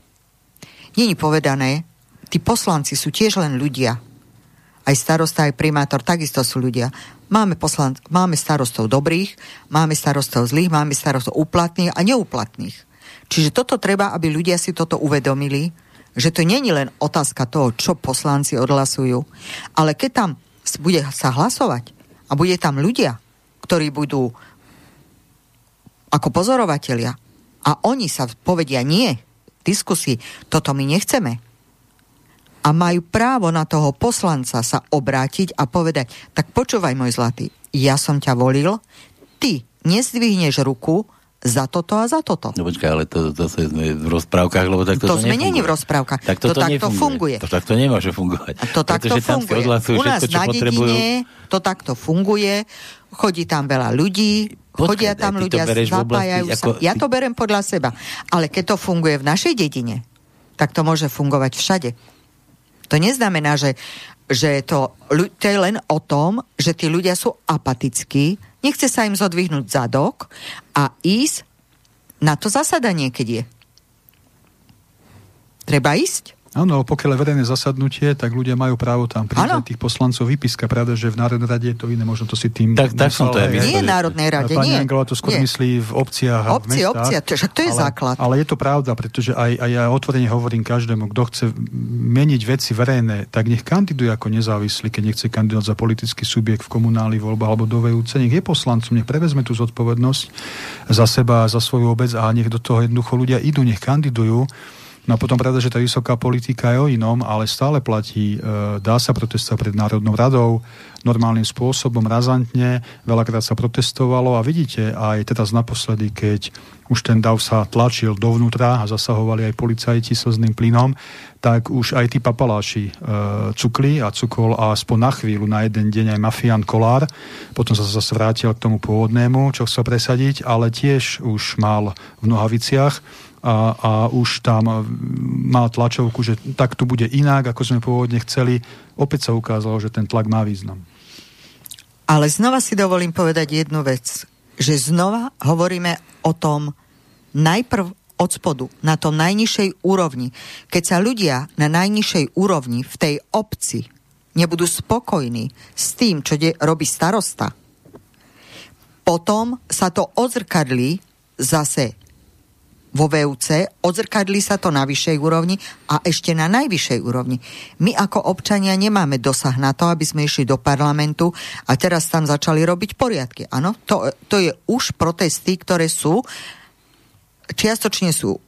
Není povedané, tí poslanci sú tiež len ľudia. Aj starosta, aj primátor takisto sú ľudia. Máme, poslan- máme starostov dobrých, máme starostov zlých, máme starostov úplatných a neúplatných. Čiže toto treba, aby ľudia si toto uvedomili, že to není len otázka toho, čo poslanci odhlasujú, ale keď tam bude sa hlasovať a bude tam ľudia, ktorí budú ako pozorovatelia a oni sa povedia nie, diskusii, toto my nechceme. A majú právo na toho poslanca sa obrátiť a povedať, tak počúvaj môj zlatý, ja som ťa volil, ty nezdvihneš ruku za toto a za toto. No počkaj, ale to, to, to sme v rozprávkach, lebo tak to, to, sme není v rozprávkach. Tak to, to, to takto funguje. To takto nemôže fungovať. A to takto funguje. U nás všetko, na dedine to takto funguje, chodí tam veľa ľudí, Počkaj, chodia tam ľudia, zapájajú sa. Ako... Ja to berem podľa seba. Ale keď to funguje v našej dedine, tak to môže fungovať všade. To neznamená, že, že to, to je len o tom, že tí ľudia sú apatickí, nechce sa im zodvihnúť zadok a ísť na to zasadanie, keď je. Treba ísť. Áno, pokiaľ je verejné zasadnutie, tak ľudia majú právo tam prísť tých poslancov vypíska. Pravda, že v Národnej rade je to iné, možno to si tým... Tak, tak som to aj Nie v Národnej rade, Pani nie. Angela to skôr nie. myslí v obciach a Obci, v mestách. Obci, to, to je ale, základ. Ale je to pravda, pretože aj, aj ja otvorene hovorím každému, kto chce meniť veci verejné, tak nech kandiduje ako nezávislý, keď nechce kandidovať za politický subjekt v komunálnych voľbách alebo do VUC, nech je poslancom, nech prevezme tú zodpovednosť za seba, za svoju obec a nech do toho jednoducho ľudia idú, nech kandidujú No a potom pravda, že tá vysoká politika je o inom, ale stále platí, e, dá sa protestovať pred Národnou radou normálnym spôsobom, razantne, veľakrát sa protestovalo a vidíte aj teraz naposledy, keď už ten dav sa tlačil dovnútra a zasahovali aj policajti slzným plynom, tak už aj tí papaláši e, cukli a cukol aspoň na chvíľu, na jeden deň aj mafián Kolár, potom sa zase vrátil k tomu pôvodnému, čo chcel presadiť, ale tiež už mal v nohaviciach a, a už tam mal tlačovku, že tak to bude inak, ako sme pôvodne chceli. Opäť sa ukázalo, že ten tlak má význam. Ale znova si dovolím povedať jednu vec, že znova hovoríme o tom najprv od spodu, na tom najnižšej úrovni. Keď sa ľudia na najnižšej úrovni v tej obci nebudú spokojní s tým, čo de- robí starosta, potom sa to odzrkadlí zase vo VUC, odzrkadli sa to na vyššej úrovni a ešte na najvyššej úrovni. My ako občania nemáme dosah na to, aby sme išli do parlamentu a teraz tam začali robiť poriadky. Áno, to, to je už protesty, ktoré sú čiastočne sú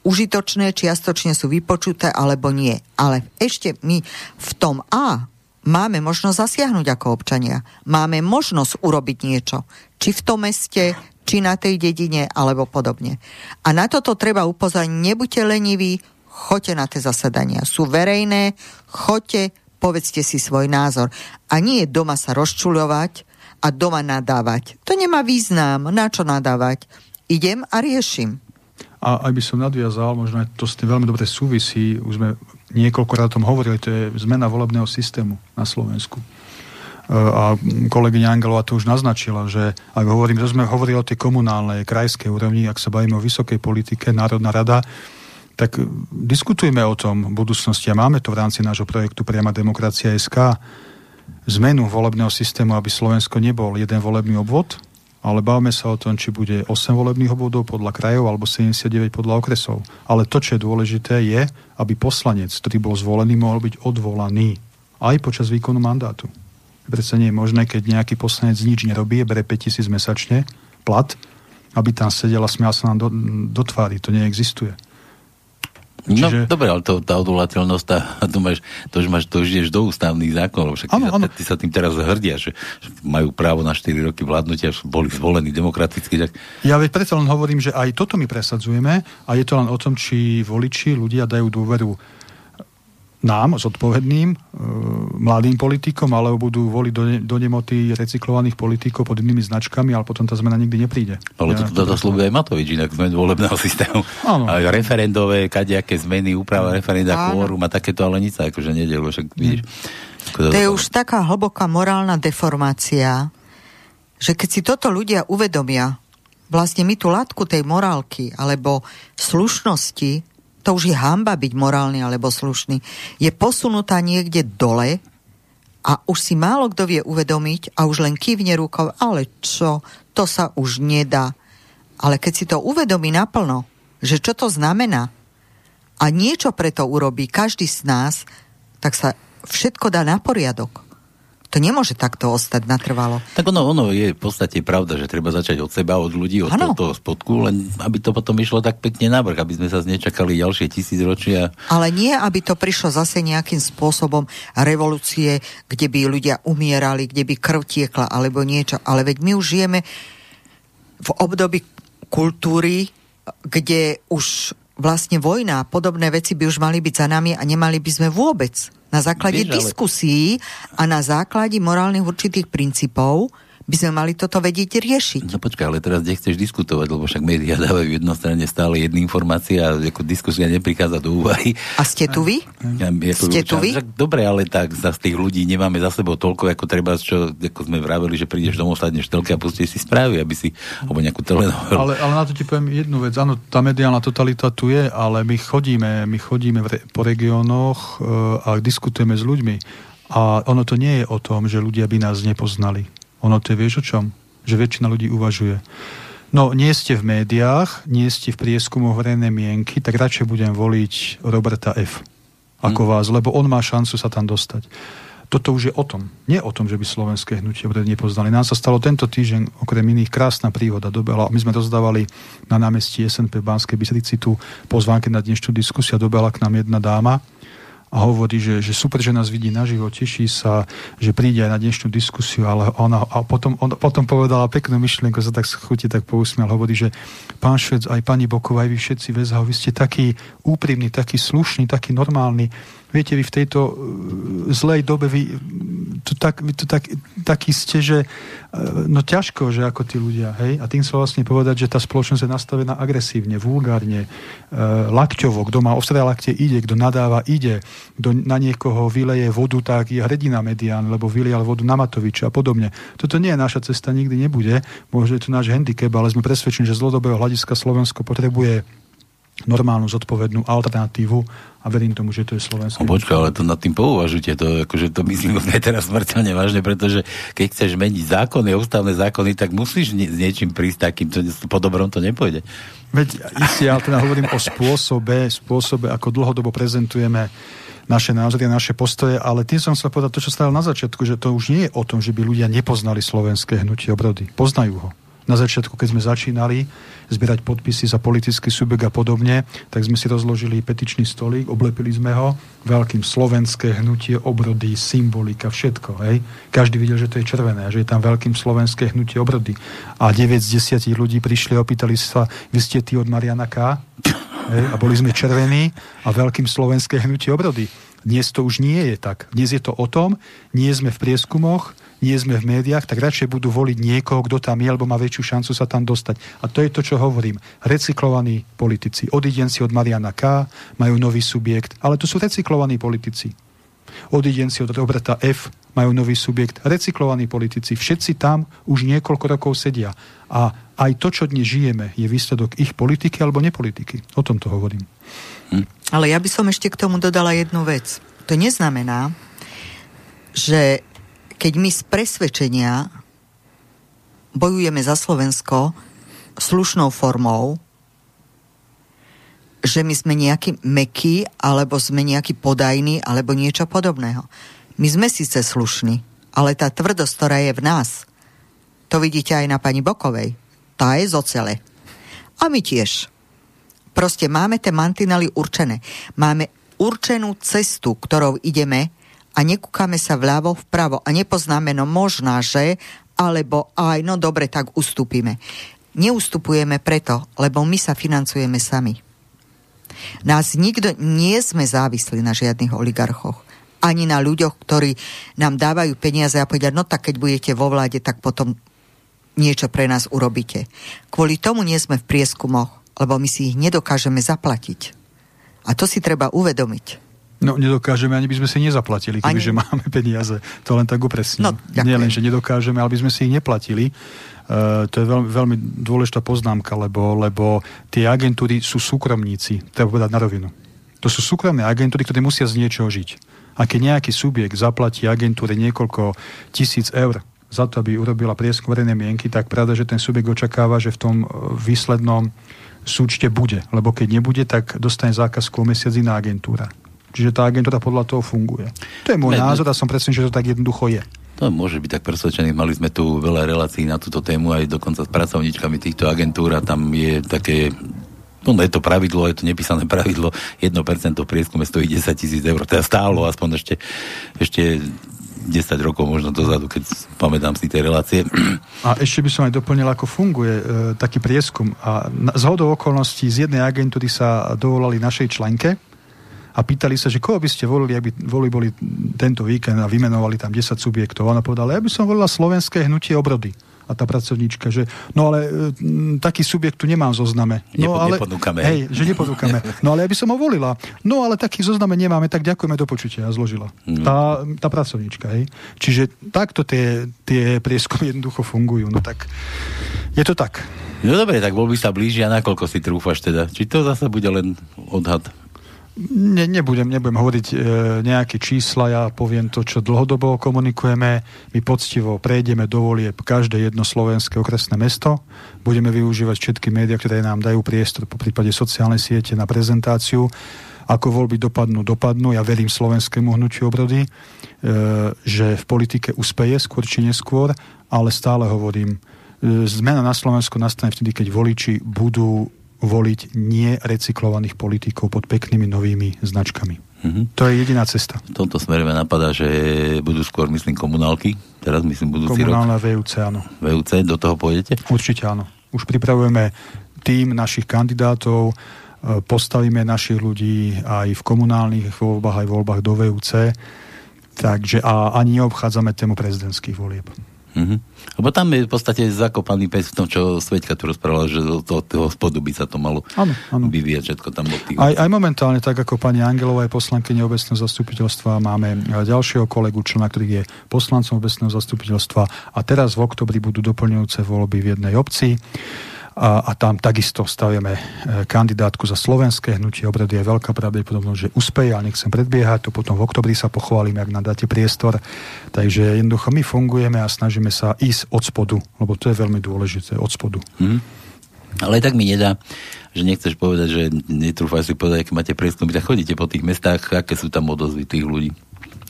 užitočné, čiastočne sú vypočuté alebo nie. Ale ešte my v tom A máme možnosť zasiahnuť ako občania. Máme možnosť urobiť niečo. Či v tom meste, či na tej dedine, alebo podobne. A na toto treba upozorniť, nebuďte leniví, choďte na tie zasadania. Sú verejné, choďte, povedzte si svoj názor. A nie doma sa rozčuľovať a doma nadávať. To nemá význam, na čo nadávať. Idem a riešim. A aj by som nadviazal, možno aj to s tým veľmi dobre súvisí, už sme niekoľkokrát o tom hovorili, to je zmena volebného systému na Slovensku a kolegyňa Angelová to už naznačila, že ak hovorím, že sme hovorili o tej komunálnej, krajskej úrovni, ak sa bavíme o vysokej politike, Národná rada, tak diskutujeme o tom v budúcnosti a máme to v rámci nášho projektu Priama demokracia SK, zmenu volebného systému, aby Slovensko nebol jeden volebný obvod, ale bavme sa o tom, či bude 8 volebných obvodov podľa krajov alebo 79 podľa okresov. Ale to, čo je dôležité, je, aby poslanec, ktorý bol zvolený, mohol byť odvolaný aj počas výkonu mandátu. Prečo nie je možné, keď nejaký poslanec nič nerobí, bere 5000 mesačne plat, aby tam sedel a smial sa nám do, do tvári. To neexistuje. No, Čiže... No, dobre, ale to, tá odvolateľnosť, tá, to, máš, to, už máš, to už ideš do ústavných zákonov, však ano, ty, ano. ty sa tým teraz hrdia, že, že majú právo na 4 roky vládnutia, boli zvolení demokraticky. Tak... Ja veď preto len hovorím, že aj toto my presadzujeme a je to len o tom, či voliči, ľudia dajú dôveru nám, zodpovedným, e, mladým politikom, alebo budú voliť do, do nemoty recyklovaných politikov pod inými značkami, ale potom tá zmena nikdy nepríde. Ale ja, to, to, to slúbuje aj Matovič, inak zmenu volebného systému. Áno. A referendové, kadejaké zmeny, úprava referenda, kvórum a takéto, ale nic sa akože nedelo. Však, vidíš, to je už taká hlboká morálna deformácia, že keď si toto ľudia uvedomia, vlastne my tú látku tej morálky alebo slušnosti, to už je hamba byť morálny alebo slušný, je posunutá niekde dole a už si málo kto vie uvedomiť a už len kývne rukou, ale čo, to sa už nedá. Ale keď si to uvedomí naplno, že čo to znamená a niečo preto urobí každý z nás, tak sa všetko dá na poriadok. To nemôže takto ostať natrvalo. Tak ono, ono je v podstate pravda, že treba začať od seba, od ľudí, od ano. toho spodku, len aby to potom išlo tak pekne navrh, aby sme sa znečakali ďalšie tisíc ročia. Ale nie, aby to prišlo zase nejakým spôsobom revolúcie, kde by ľudia umierali, kde by krv tiekla, alebo niečo. Ale veď my už žijeme v období kultúry, kde už vlastne vojna a podobné veci by už mali byť za nami a nemali by sme vôbec na základe Vieš, diskusí ale... a na základe morálnych určitých princípov by sme mali toto vedieť riešiť. No počkaj, ale teraz kde chceš diskutovať, lebo však médiá dávajú jednostranne stále jednu informácie a ako diskusia neprichádza do úvahy. A ste tu vy? Ja, ja ste tu vy? Však, dobre, ale tak za tých ľudí nemáme za sebou toľko, ako treba, čo ako sme vraveli, že prídeš domov, sadneš telke a pustíš si správy, aby si, alebo nejakú telenovelu. Ale, ale na to ti poviem jednu vec. Áno, tá mediálna totalita tu je, ale my chodíme, my chodíme re, po regiónoch uh, a diskutujeme s ľuďmi. A ono to nie je o tom, že ľudia by nás nepoznali ono to je vieš o čom? Že väčšina ľudí uvažuje. No, nie ste v médiách, nie ste v prieskumu verejnej mienky, tak radšej budem voliť Roberta F. ako hmm. vás, lebo on má šancu sa tam dostať. Toto už je o tom. Nie o tom, že by slovenské hnutie obrad nepoznali. Nám sa stalo tento týždeň, okrem iných, krásna príhoda dobehla. My sme rozdávali na námestí SNP v Banskej Bystrici tú pozvánky na dnešnú diskusiu a dobehla k nám jedna dáma, a hovorí, že, že super, že nás vidí naživo, teší sa, že príde aj na dnešnú diskusiu, ale ona a potom, on, potom povedala peknú myšlienku, sa tak schutí, tak pousmiel, hovorí, že pán Švec, aj pani Bokov, aj vy všetci väzhov, vy ste taký úprimný, taký slušný, taký normálny, viete, vy v tejto uh, zlej dobe, vy to tak, vy to tak, taký ste, že uh, no ťažko, že ako tí ľudia, hej? A tým sa vlastne povedať, že tá spoločnosť je nastavená agresívne, vulgárne, uh, lakťovo, kto má ostré lakte ide, kto nadáva ide, kto na niekoho vyleje vodu, tak je hrdina medián, lebo vylial vodu na Matoviča a podobne. Toto nie je naša cesta, nikdy nebude. Možno je to náš handicap, ale sme presvedčení, že z dlhodobého hľadiska Slovensko potrebuje normálnu zodpovednú alternatívu a verím tomu, že to je Slovensko. No, počkaj, ale to nad tým pouvažujte, to, akože to myslím úplne teraz smrteľne vážne, pretože keď chceš meniť zákony, ústavné zákony, tak musíš nie, s niečím prísť takým, to, po dobrom to nepôjde. Veď isté, ja teda hovorím o spôsobe, spôsobe, ako dlhodobo prezentujeme naše názory a naše postoje, ale tým som chcel povedať to, čo stalo na začiatku, že to už nie je o tom, že by ľudia nepoznali slovenské hnutie obrody. Poznajú ho na začiatku, keď sme začínali zbierať podpisy za politický subjekt a podobne, tak sme si rozložili petičný stolík, oblepili sme ho, veľkým slovenské hnutie, obrody, symbolika, všetko. Hej. Každý videl, že to je červené, že je tam veľkým slovenské hnutie obrody. A 9 z 10 ľudí prišli a opýtali sa, vy ste tí od Mariana K. Hej, a boli sme červení a veľkým slovenské hnutie obrody. Dnes to už nie je tak. Dnes je to o tom, nie sme v prieskumoch, nie sme v médiách, tak radšej budú voliť niekoho, kto tam je, alebo má väčšiu šancu sa tam dostať. A to je to, čo hovorím. Recyklovaní politici. Odidenci od Mariana K. majú nový subjekt, ale to sú recyklovaní politici. Odidenci od Roberta F. majú nový subjekt. Recyklovaní politici. Všetci tam už niekoľko rokov sedia. A aj to, čo dnes žijeme, je výsledok ich politiky alebo nepolitiky. O tom to hovorím. Hm. Ale ja by som ešte k tomu dodala jednu vec. To neznamená, že keď my z presvedčenia bojujeme za Slovensko slušnou formou, že my sme nejaký meký, alebo sme nejaký podajný, alebo niečo podobného. My sme síce slušní, ale tá tvrdosť, ktorá je v nás, to vidíte aj na pani Bokovej. Tá je z ocele. A my tiež. Proste máme tie mantinely určené. Máme určenú cestu, ktorou ideme a nekúkame sa vľavo, vpravo a nepoznáme, no možná, že, alebo aj, no dobre, tak ustúpime. Neustupujeme preto, lebo my sa financujeme sami. Nás nikto, nie sme závislí na žiadnych oligarchoch ani na ľuďoch, ktorí nám dávajú peniaze a povedia, no tak keď budete vo vláde, tak potom niečo pre nás urobíte. Kvôli tomu nie sme v prieskumoch, lebo my si ich nedokážeme zaplatiť. A to si treba uvedomiť. No nedokážeme, ani by sme si nezaplatili, kebyže ani... máme peniaze. To len tak upresne. No, Nie len, že nedokážeme, ale by sme si ich neplatili. Uh, to je veľmi, veľmi dôležitá poznámka, lebo, lebo tie agentúry sú súkromníci, treba povedať na rovinu. To sú súkromné agentúry, ktoré musia z niečoho žiť. A keď nejaký subjekt zaplatí agentúre niekoľko tisíc eur za to, aby urobila prieskum verejnej mienky, tak pravda, že ten subjekt očakáva, že v tom e, výslednom súčte bude. Lebo keď nebude, tak dostane zákazku o mesiac iná agentúra. Čiže tá agentúra podľa toho funguje. To je môj ne, názor a som presvedčený, že to tak jednoducho je. To môže byť tak presvedčený. Mali sme tu veľa relácií na túto tému aj dokonca s pracovníčkami týchto agentúr a tam je také No je to pravidlo, je to nepísané pravidlo, 1% v prieskume stojí 10 tisíc eur. Teda stálo aspoň ešte, ešte 10 rokov možno dozadu, keď pamätám si tie relácie. A ešte by som aj doplnil, ako funguje e, taký prieskum. A z hodou okolností z jednej agentúry sa dovolali našej členke, a pýtali sa, že koho by ste volili, aby volili boli tento víkend a vymenovali tam 10 subjektov. Ona povedala, ja by som volila slovenské hnutie obrody a tá pracovníčka, že no ale m, taký subjekt tu nemám zozname. No, Nepo, ale, neponúkame. Hej, že neponúkame. No ale ja by som ho volila. No ale taký zozname nemáme, tak ďakujeme do počutia a zložila. Mm. Tá, tá pracovníčka, hej. Čiže takto tie, tie prieskumy jednoducho fungujú. No tak je to tak. No dobre, tak voľby sa blížia, nakoľko si trúfaš teda? Či to zase bude len odhad? Ne, nebudem, nebudem hovoriť e, nejaké čísla, ja poviem to, čo dlhodobo komunikujeme. My poctivo prejdeme do volieb každé jedno slovenské okresné mesto. Budeme využívať všetky médiá, ktoré nám dajú priestor, po prípade sociálnej siete na prezentáciu. Ako voľby dopadnú, dopadnú. Ja verím slovenskému hnutiu obrody, e, že v politike uspeje skôr či neskôr, ale stále hovorím, e, zmena na Slovensku nastane vtedy, keď voliči budú voliť nerecyklovaných politikov pod peknými novými značkami. Mm-hmm. To je jediná cesta. V tomto smere ma napadá, že budú skôr, myslím, komunálky. Teraz myslím, budúci Komunálna rok. VUC, áno. VUC, do toho pôjdete? Určite áno. Už pripravujeme tým našich kandidátov, e, postavíme našich ľudí aj v komunálnych voľbách, aj v voľbách do VUC. Takže a ani neobchádzame tému prezidentských volieb. Mm-hmm. Lebo tam je v podstate zakopaný pes v tom, čo Sveťka tu rozprávala, že do toho, toho spodu by sa to malo ano, ano. vyvíjať všetko tam tých... Aj, aj momentálne, tak ako pani Angelová je poslankyne obecného zastupiteľstva, máme ďalšieho kolegu, člena, ktorý je poslancom obecného zastupiteľstva a teraz v oktobri budú doplňujúce voľby v jednej obci a, a tam takisto stavíme e, kandidátku za slovenské hnutie obrady. Je veľká pravdepodobnosť, že uspeje, ale nechcem predbiehať, to potom v oktobri sa pochválim, ak nám dáte priestor. Takže jednoducho my fungujeme a snažíme sa ísť od spodu, lebo to je veľmi dôležité, od spodu. Hmm. Ale tak mi nedá, že nechceš povedať, že netrúfaj si povedať, aké máte prieskumy, tak chodíte po tých mestách, aké sú tam odozvy tých ľudí.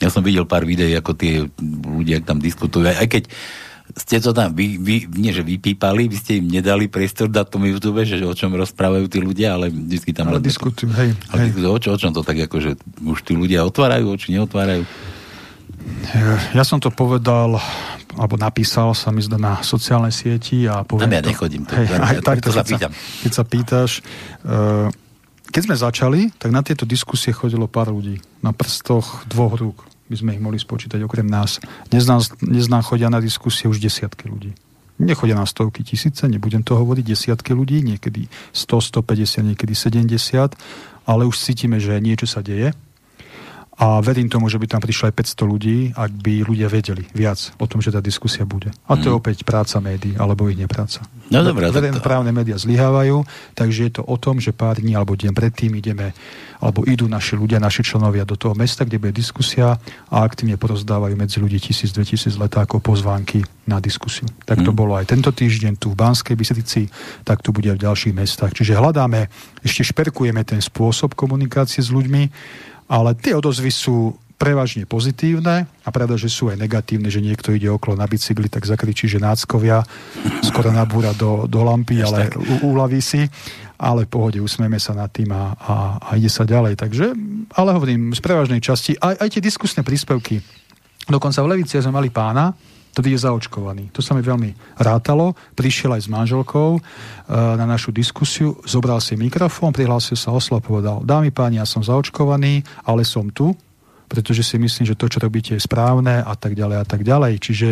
Ja som videl pár videí, ako tie ľudia tam diskutujú, aj keď ste to tam vy, vy, nie že vypípali, vy ste im nedali priestor dať tomu YouTube, že o čom rozprávajú tí ľudia, ale vždy tam... Ale diskutujú, hej. Ale hej. O, čo, o čom to tak ako, že už tí ľudia otvárajú oči, neotvárajú? Ja som to povedal, alebo napísal sa mi zda na sociálnej sieti a poviem... Tam ja nechodím. To, hej, aj, tak, to sa pýtam. Keď sa pýtaš, uh, keď sme začali, tak na tieto diskusie chodilo pár ľudí. Na prstoch dvoch rúk by sme ich mohli spočítať okrem nás. Dnes nám chodia na diskusie už desiatky ľudí. Nechodia na stovky tisíce, nebudem to hovoriť, desiatky ľudí, niekedy 100, 150, niekedy 70, ale už cítime, že niečo sa deje a verím tomu, že by tam prišlo aj 500 ľudí, ak by ľudia vedeli viac o tom, že tá diskusia bude. A to je mm. opäť práca médií, alebo ich nepráca. No dobré. Verejné to... právne médiá zlyhávajú, takže je to o tom, že pár dní alebo deň predtým ideme, alebo idú naši ľudia, naši členovia do toho mesta, kde bude diskusia a aktívne porozdávajú medzi ľudí 1000-2000 letákov pozvánky na diskusiu. Tak to hmm. bolo aj tento týždeň tu v Banskej Bystrici, tak tu bude aj v ďalších mestách. Čiže hľadáme, ešte šperkujeme ten spôsob komunikácie s ľuďmi, ale tie odozvy sú prevažne pozitívne a pravda, že sú aj negatívne, že niekto ide okolo na bicykli, tak zakričí, že náckovia skoro nabúra do, do lampy, ale u, uľaví si. Ale v pohode, usmeme sa nad tým a, a, a ide sa ďalej. Takže, ale hovorím, z prevažnej časti, aj, aj tie diskusné príspevky. Dokonca v Levici sme mali pána, ktorý je zaočkovaný. To sa mi veľmi rátalo. Prišiel aj s manželkou e, na našu diskusiu, zobral si mikrofón, prihlásil sa oslo a povedal, dámy páni, ja som zaočkovaný, ale som tu, pretože si myslím, že to, čo robíte, je správne a tak ďalej a tak ďalej. Čiže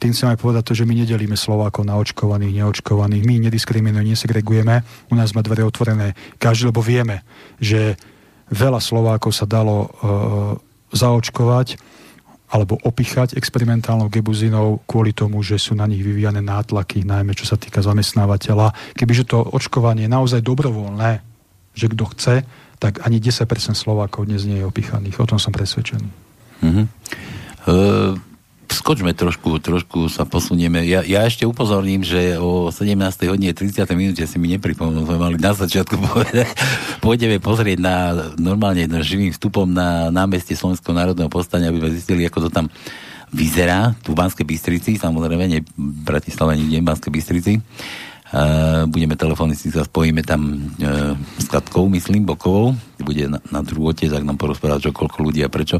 tým chcem aj povedať to, že my nedelíme Slovákov na očkovaných, neočkovaných. My nediskriminujeme, nesegregujeme. U nás sme dvere otvorené každý, lebo vieme, že veľa Slovákov sa dalo e, zaočkovať alebo opichať experimentálnou gebuzinou kvôli tomu, že sú na nich vyvíjane nátlaky, najmä čo sa týka zamestnávateľa. Kebyže to očkovanie je naozaj dobrovoľné, že kto chce, tak ani 10% Slovákov dnes nie je opichaných. O tom som presvedčený. Mm-hmm. Uh skočme trošku, trošku sa posunieme. Ja, ja ešte upozorním, že o 17. hodine 30. minúte si mi nepripomnú, sme mali na začiatku povedať. Pôjdeme pozrieť na normálne na živým vstupom na námestie Slovenského národného povstania, aby sme zistili, ako to tam vyzerá, tu v Banskej Bystrici, samozrejme, nie v Bratislave, nie v Banskej Bystrici. Uh, budeme telefonicky sa spojíme tam uh, s Katkou, myslím, Bokovou, bude na, na druhote, tak nám porozprávať, čo koľko ľudí a prečo.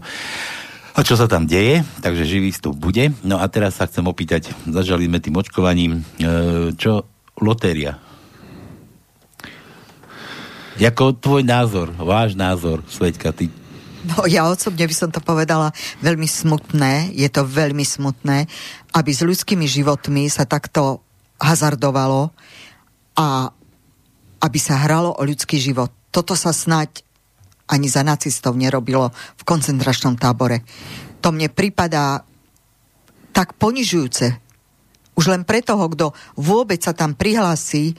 A čo sa tam deje, takže živý vstup bude. No a teraz sa chcem opýtať, začali sme tým očkovaním, e, čo lotéria? Jako tvoj názor, váš názor, Sveďka, ty No ja osobne by som to povedala veľmi smutné, je to veľmi smutné, aby s ľudskými životmi sa takto hazardovalo a aby sa hralo o ľudský život. Toto sa snať ani za nacistov nerobilo v koncentračnom tábore. To mne pripadá tak ponižujúce. Už len pre toho, kto vôbec sa tam prihlási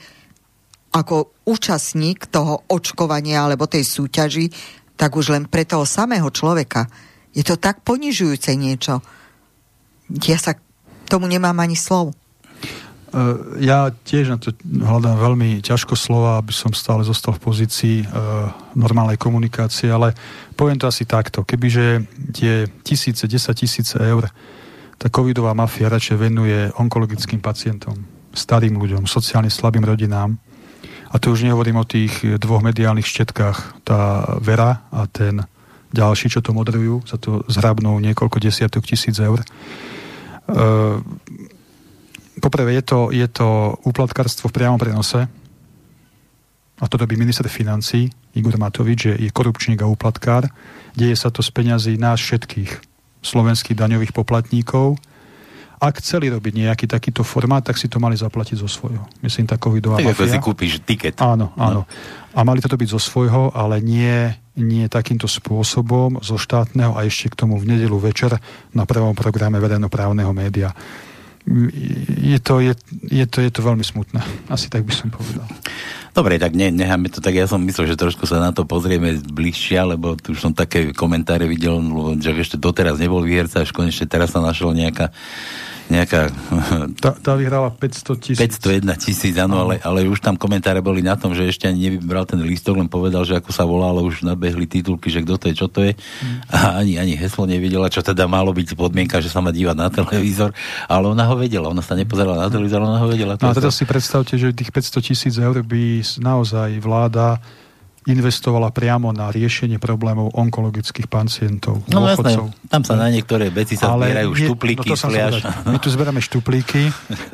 ako účastník toho očkovania alebo tej súťaži, tak už len pre toho samého človeka. Je to tak ponižujúce niečo. Ja sa tomu nemám ani slov. E, ja tiež na to hľadám veľmi ťažko slova, aby som stále zostal v pozícii uh, normálnej komunikácie, ale poviem to asi takto. Kebyže tie tisíce, desať tisíce eur tá covidová mafia radšej venuje onkologickým pacientom, starým ľuďom, sociálne slabým rodinám, a to už nehovorím o tých dvoch mediálnych štetkách, tá Vera a ten ďalší, čo to moderujú, za to zhrabnú niekoľko desiatok tisíc eur. Uh, poprvé je to, je to úplatkarstvo v priamom prenose, a to robí minister financí Igor Matovič, že je korupčník a úplatkár. Deje sa to z peňazí nás všetkých slovenských daňových poplatníkov. Ak chceli robiť nejaký takýto formát, tak si to mali zaplatiť zo svojho. Myslím, tá covidová tak mafia. si kúpiš tiket. Áno, áno. No. A mali to robiť zo svojho, ale nie, nie takýmto spôsobom, zo štátneho a ešte k tomu v nedelu večer na prvom programe verejnoprávneho média je to, je, je, to, je to veľmi smutné. Asi tak by som povedal. Dobre, tak ne, necháme to tak. Ja som myslel, že trošku sa na to pozrieme bližšie, lebo tu už som také komentáre videl, že ešte doteraz nebol výherca, až konečne teraz sa našlo nejaká nejaká... Tá, tá vyhrala 500 tisíc. 501 tisíc, áno, ale, ale už tam komentáre boli na tom, že ešte ani nevybral ten lístok, len povedal, že ako sa volá, ale už nabehli titulky, že kto to je, čo to je. Mm. A ani, ani heslo nevidela, čo teda malo byť podmienka, že sa má dívať na televízor, ale ona ho vedela, ona sa nepozerala na televízor, ona ho vedela. No a teraz si predstavte, že tých 500 tisíc eur by naozaj vláda investovala priamo na riešenie problémov onkologických pacientov, no, jasné, tam sa na niektoré veci sa Ale zbierajú štuplíky, no My tu zberáme štuplíky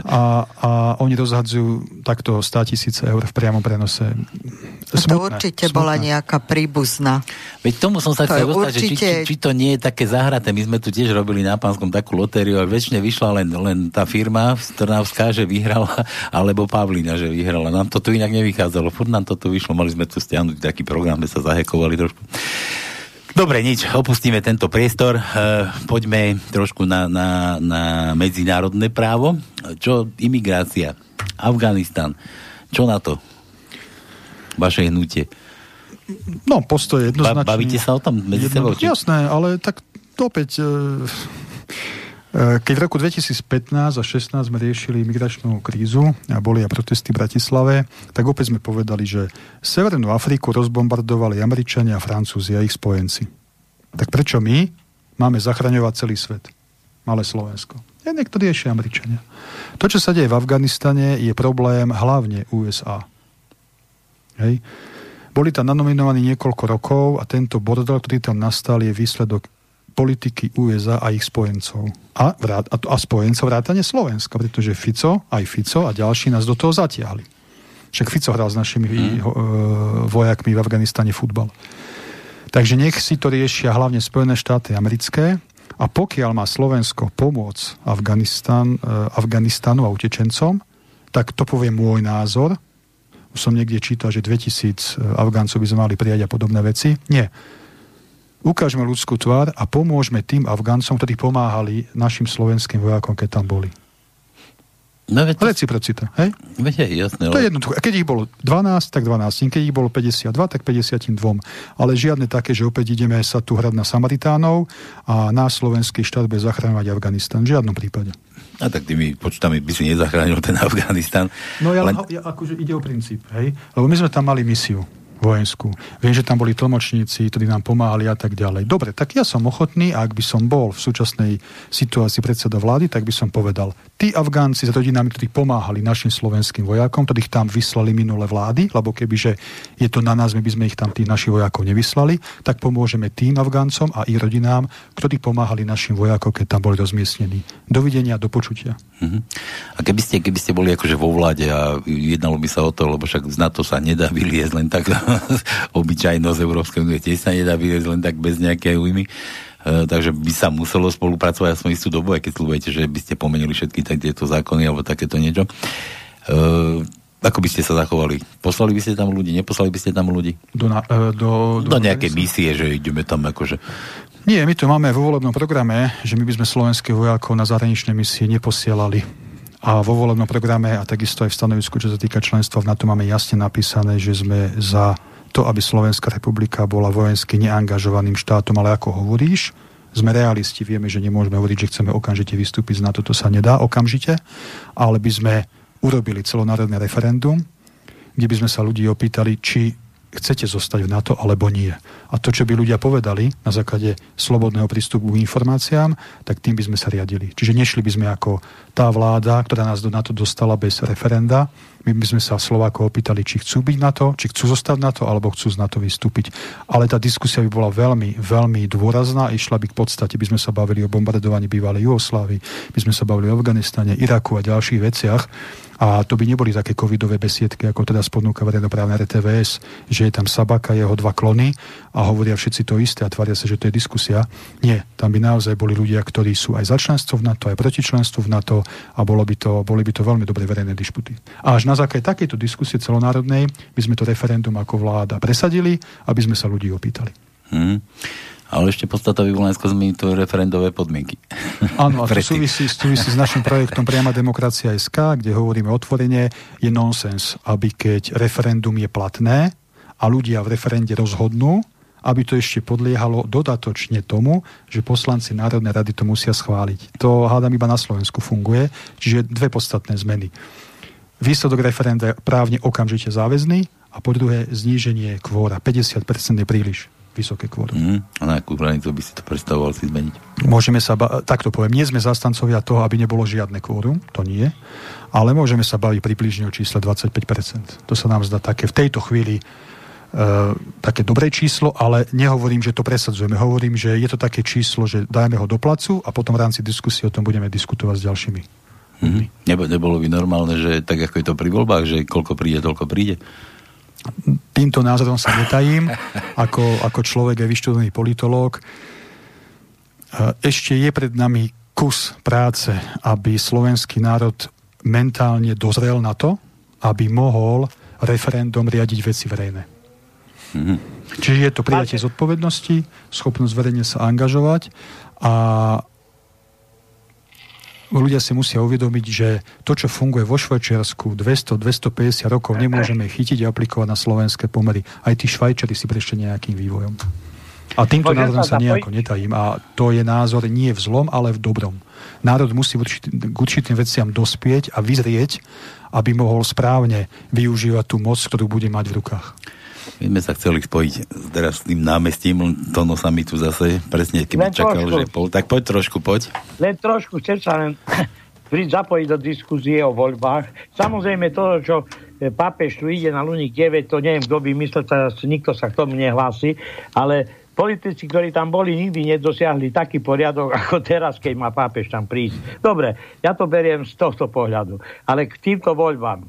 a, a oni rozhadzujú takto 100 tisíce eur v priamom prenose. Smutné, to určite smutné. bola nejaká príbuzná. Veď tomu som sa chcel dostať, určite... že či, či, či to nie je také zahraté. My sme tu tiež robili na Pánskom takú lotériu a väčšine vyšla len, len tá firma Trnavská, že vyhrala, alebo Pavlina, že vyhrala. Nám to tu inak nevychádzalo. Furt nám to tu vyšlo, mali sme tu stiahnuť taký program, sme sa zahekovali trošku. Dobre, nič, opustíme tento priestor. E, poďme trošku na, na, na medzinárodné právo. Čo imigrácia? Afganistan. Čo na to? Vaše hnutie. No, postoj jednoznačne. Ba, bavíte sa o tom medzi sebou? Jasné, ale tak opäť e, keď v roku 2015 a 16 sme riešili migračnú krízu a boli aj protesty v Bratislave, tak opäť sme povedali, že Severnú Afriku rozbombardovali Američania, Francúzi a ich spojenci. Tak prečo my máme zachraňovať celý svet? Malé Slovensko. Ja niekto riešia Američania. To, čo sa deje v Afganistane, je problém hlavne USA. Hej. Boli tam nanominovaní niekoľko rokov a tento bordel, ktorý tam nastal, je výsledok politiky USA a ich spojencov. A, vrát, a, a spojencov vrátane Slovenska, pretože Fico, aj Fico a ďalší nás do toho zatiahli. Však Fico hral s našimi mm. vojakmi v Afganistane futbal. Takže nech si to riešia hlavne Spojené štáty americké a pokiaľ má Slovensko pomôcť Afganistan, e, Afganistanu a utečencom, tak to povie môj názor, som niekde čítal, že 2000 Afgáncov by sme mali prijať a podobné veci. Nie. Ukážme ľudskú tvár a pomôžme tým Afgáncom, ktorí pomáhali našim slovenským vojakom, keď tam boli. No, to... Reciprocita, hej? Veď je jasné. To je jednoduché. Keď ich bolo 12, tak 12. Keď ich bolo 52, tak 52. Ale žiadne také, že opäť ideme sa tu hrať na Samaritánov a na slovenský štát bude zachráňovať Afganistan. V žiadnom prípade. A tak tými počtami by si nezachránil ten Afganistan. No ja, Len... ja akože ide o princíp, hej? Lebo my sme tam mali misiu vojenskú. Viem, že tam boli tlmočníci, ktorí nám pomáhali a tak ďalej. Dobre, tak ja som ochotný, ak by som bol v súčasnej situácii predseda vlády, tak by som povedal, tí Afgánci s rodinami, ktorí pomáhali našim slovenským vojakom, ktorých tam vyslali minulé vlády, lebo kebyže je to na nás, my by sme ich tam tých našich vojakov nevyslali, tak pomôžeme tým Afgáncom a ich rodinám, ktorí pomáhali našim vojakom, keď tam boli rozmiestnení. Dovidenia, do počutia. Uh-huh. A keby ste, keby ste boli akože vo vláde a jednalo by sa o to, lebo však z NATO sa nedá vyliezť len tak obyčajnosť Európskej únie tiež sa nedá vyliezť len tak bez nejakej újmy. Uh, takže by sa muselo spolupracovať aspoň istú dobu, aj keď slúbujete, že by ste pomenili všetky tak tieto zákony alebo takéto niečo. Uh, ako by ste sa zachovali? Poslali by ste tam ľudí, neposlali by ste tam ľudí? Do, na, uh, do, do, do nejakej misie, že ideme tam akože... Nie, my to máme vo volebnom programe, že my by sme slovenských vojakov na zahraničné misie neposielali a vo volebnom programe a takisto aj v stanovisku, čo sa týka členstva v NATO, máme jasne napísané, že sme za to, aby Slovenská republika bola vojensky neangažovaným štátom, ale ako hovoríš, sme realisti, vieme, že nemôžeme hovoriť, že chceme okamžite vystúpiť z NATO, to sa nedá okamžite, ale by sme urobili celonárodné referendum, kde by sme sa ľudí opýtali, či chcete zostať v NATO alebo nie. A to, čo by ľudia povedali na základe slobodného prístupu k informáciám, tak tým by sme sa riadili. Čiže nešli by sme ako tá vláda, ktorá nás do NATO dostala bez referenda, my by sme sa Slovákov opýtali, či chcú byť na to, či chcú zostať na to, alebo chcú z NATO vystúpiť. Ale tá diskusia by bola veľmi, veľmi dôrazná, išla by k podstate, by sme sa bavili o bombardovaní bývalej Jugoslávy, by sme sa bavili o Afganistane, Iraku a ďalších veciach. A to by neboli také covidové besiedky, ako teda spodnúka verejnoprávne RTVS, že je tam Sabaka, jeho dva klony a hovoria všetci to isté a tvária sa, že to je diskusia. Nie, tam by naozaj boli ľudia, ktorí sú aj za členstvo v NATO, aj proti členstvu v NATO a bolo by to, boli by to veľmi dobre verejné disputy. A až na základe takejto diskusie celonárodnej by sme to referendum ako vláda presadili, aby sme sa ľudí opýtali. Hmm. Ale ešte podstata najskôr zmeniť to referendové podmienky. Áno, a to súvisí, súvisí s našim projektom Priama demokracia SK, kde hovoríme otvorene, je nonsens, aby keď referendum je platné a ľudia v referende rozhodnú, aby to ešte podliehalo dodatočne tomu, že poslanci Národnej rady to musia schváliť. To hádam iba na Slovensku funguje, čiže dve podstatné zmeny. Výsledok referenda je právne okamžite záväzný a po druhé zníženie kvóra. 50% je príliš vysoké kvórum. Mm, a na akú hranicu by si to predstavoval si zmeniť? Môžeme sa, ba- takto poviem, nie sme zastancovia toho, aby nebolo žiadne kvórum, to nie, ale môžeme sa baviť približne o čísle 25%. To sa nám zdá také v tejto chvíli Uh, také dobré číslo, ale nehovorím, že to presadzujeme. Hovorím, že je to také číslo, že dajme ho do placu a potom v rámci diskusie o tom budeme diskutovať s ďalšími. Mm-hmm. Nebo, nebolo by normálne, že tak ako je to pri voľbách, že koľko príde, toľko príde? Týmto názorom sa netajím, ako, ako človek aj vyštudovaný politológ. Ešte je pred nami kus práce, aby slovenský národ mentálne dozrel na to, aby mohol referendum riadiť veci verejné. Mm-hmm. Čiže je to prijatie zodpovednosti, schopnosť verejne sa angažovať a ľudia si musia uvedomiť, že to, čo funguje vo Švajčiarsku 200-250 rokov, nemôžeme chytiť a aplikovať na slovenské pomery. Aj tí Švajčari si prešli nejakým vývojom. A týmto názorom sa nejako netajím. A to je názor nie v zlom, ale v dobrom. Národ musí k určitým veciam dospieť a vyzrieť, aby mohol správne využívať tú moc, ktorú bude mať v rukách. My sme sa chceli spojiť teraz s tým námestím, Tono sa mi tu zase presne, keby len čakal, trošku. že pol, tak poď trošku, poď. Len trošku, chcem sa len zapojiť do diskuzie o voľbách. Samozrejme to, čo e, pápež tu ide na Luník 9, to neviem, kto by myslel, nikto sa k tomu nehlási, ale politici, ktorí tam boli, nikdy nedosiahli taký poriadok, ako teraz, keď má pápež tam prísť. Dobre, ja to beriem z tohto pohľadu. Ale k týmto voľbám. E,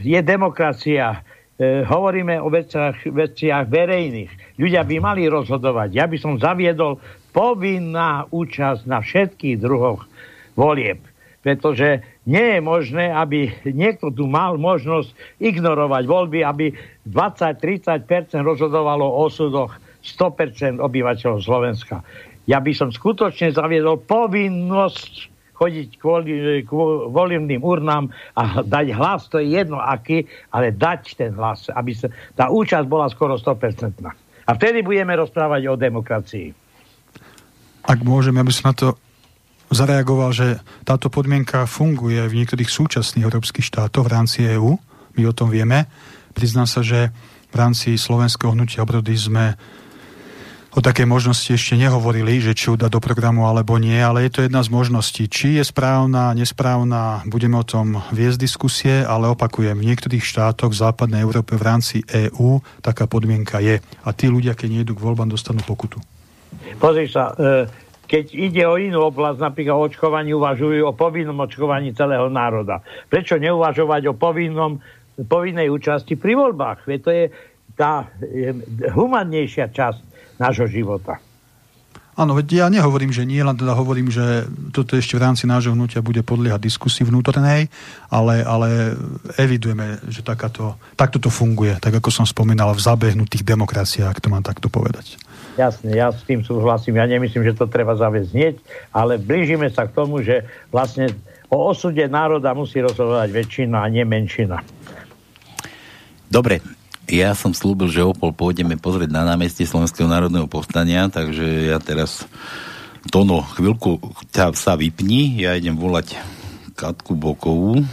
je demokracia, hovoríme o veciach, veciach verejných. Ľudia by mali rozhodovať. Ja by som zaviedol povinná účasť na všetkých druhoch volieb. Pretože nie je možné, aby niekto tu mal možnosť ignorovať voľby, aby 20-30% rozhodovalo o osudoch 100% obyvateľov Slovenska. Ja by som skutočne zaviedol povinnosť chodiť k volebným urnám a dať hlas, to je jedno aký, ale dať ten hlas, aby sa, tá účasť bola skoro 100%. A vtedy budeme rozprávať o demokracii. Ak môžem, aby som na to zareagoval, že táto podmienka funguje v niektorých súčasných európskych štátoch v rámci EÚ. My o tom vieme. Priznám sa, že v rámci slovenského hnutia obrody sme o také možnosti ešte nehovorili, že či ju dá do programu alebo nie, ale je to jedna z možností. Či je správna, nesprávna, budeme o tom viesť diskusie, ale opakujem, v niektorých štátoch v západnej Európe v rámci EÚ taká podmienka je. A tí ľudia, keď nejdu k voľbám, dostanú pokutu. Pozri sa, e, keď ide o inú oblasť, napríklad o očkovaní, uvažujú o povinnom očkovaní celého národa. Prečo neuvažovať o povinnom, povinnej účasti pri voľbách? Veď to je tá humannejšia časť nášho života. Áno, veď ja nehovorím, že nie, len teda hovorím, že toto ešte v rámci nášho hnutia bude podliehať diskusii vnútornej, ale, ale evidujeme, že takáto, takto to funguje, tak ako som spomínal, v zabehnutých demokraciách, ak to mám takto povedať. Jasne, ja s tým súhlasím. Ja nemyslím, že to treba zaviesť hneď, ale blížime sa k tomu, že vlastne o osude národa musí rozhodovať väčšina a nie menšina. Dobre, ja som slúbil, že o pol pôjdeme pozrieť na námestie Slovenského národného povstania, takže ja teraz Tono, chvíľku ťa sa vypni, ja idem volať Katku Bokovú.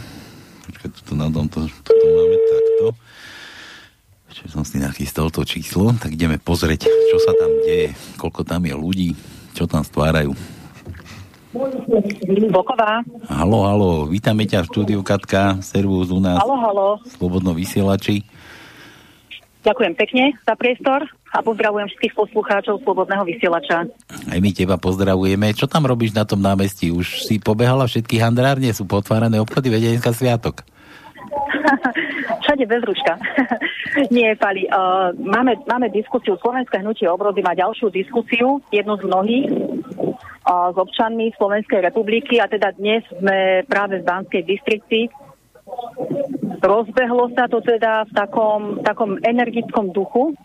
Počkaj, toto na tomto, toto máme takto že som si nachystal to číslo, tak ideme pozrieť, čo sa tam deje, koľko tam je ľudí, čo tam stvárajú. Boková. Halo, halo, vítame ťa v štúdiu Katka, servus u nás. Halo, halo. Slobodno vysielači. Ďakujem pekne za priestor a pozdravujem všetkých poslucháčov Slobodného vysielača. Aj my teba pozdravujeme. Čo tam robíš na tom námestí? Už si pobehala všetky handrárne? Sú potvárané obchody? Vedenická sviatok. Všade bez ruška. Nie, Pali. Uh, máme, máme diskusiu. Slovenské hnutie obrody má ďalšiu diskusiu, jednu z mnohých, uh, s občanmi Slovenskej republiky a teda dnes sme práve v Banskej distrikcii. Rozbehlo sa to teda v takom, takom energickom duchu.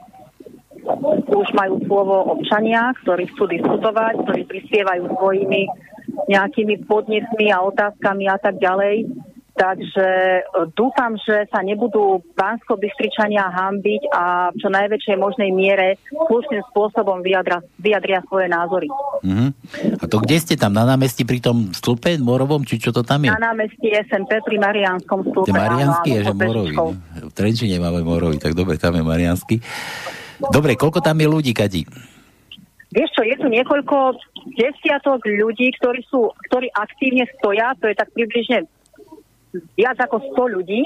Už majú slovo občania, ktorí chcú diskutovať, ktorí prispievajú svojimi nejakými podnetmi a otázkami a tak ďalej. Takže e, dúfam, že sa nebudú bansko bystričania hambiť a v čo najväčšej možnej miere slušným spôsobom vyjadra, vyjadria svoje názory. Uh-huh. A to kde ste tam? Na námestí pri tom stĺpe Morovom? Či čo to tam je? Na námestí SMP pri Marianskom stĺpe. Mariansky je, že Morovi. V Trenčine máme Morovi, tak dobre, tam je Mariansky. Dobre, koľko tam je ľudí, Kati? Vieš čo, je tu niekoľko desiatok ľudí, ktorí, sú, ktorí aktívne stoja, to je tak približne viac ako 100 ľudí,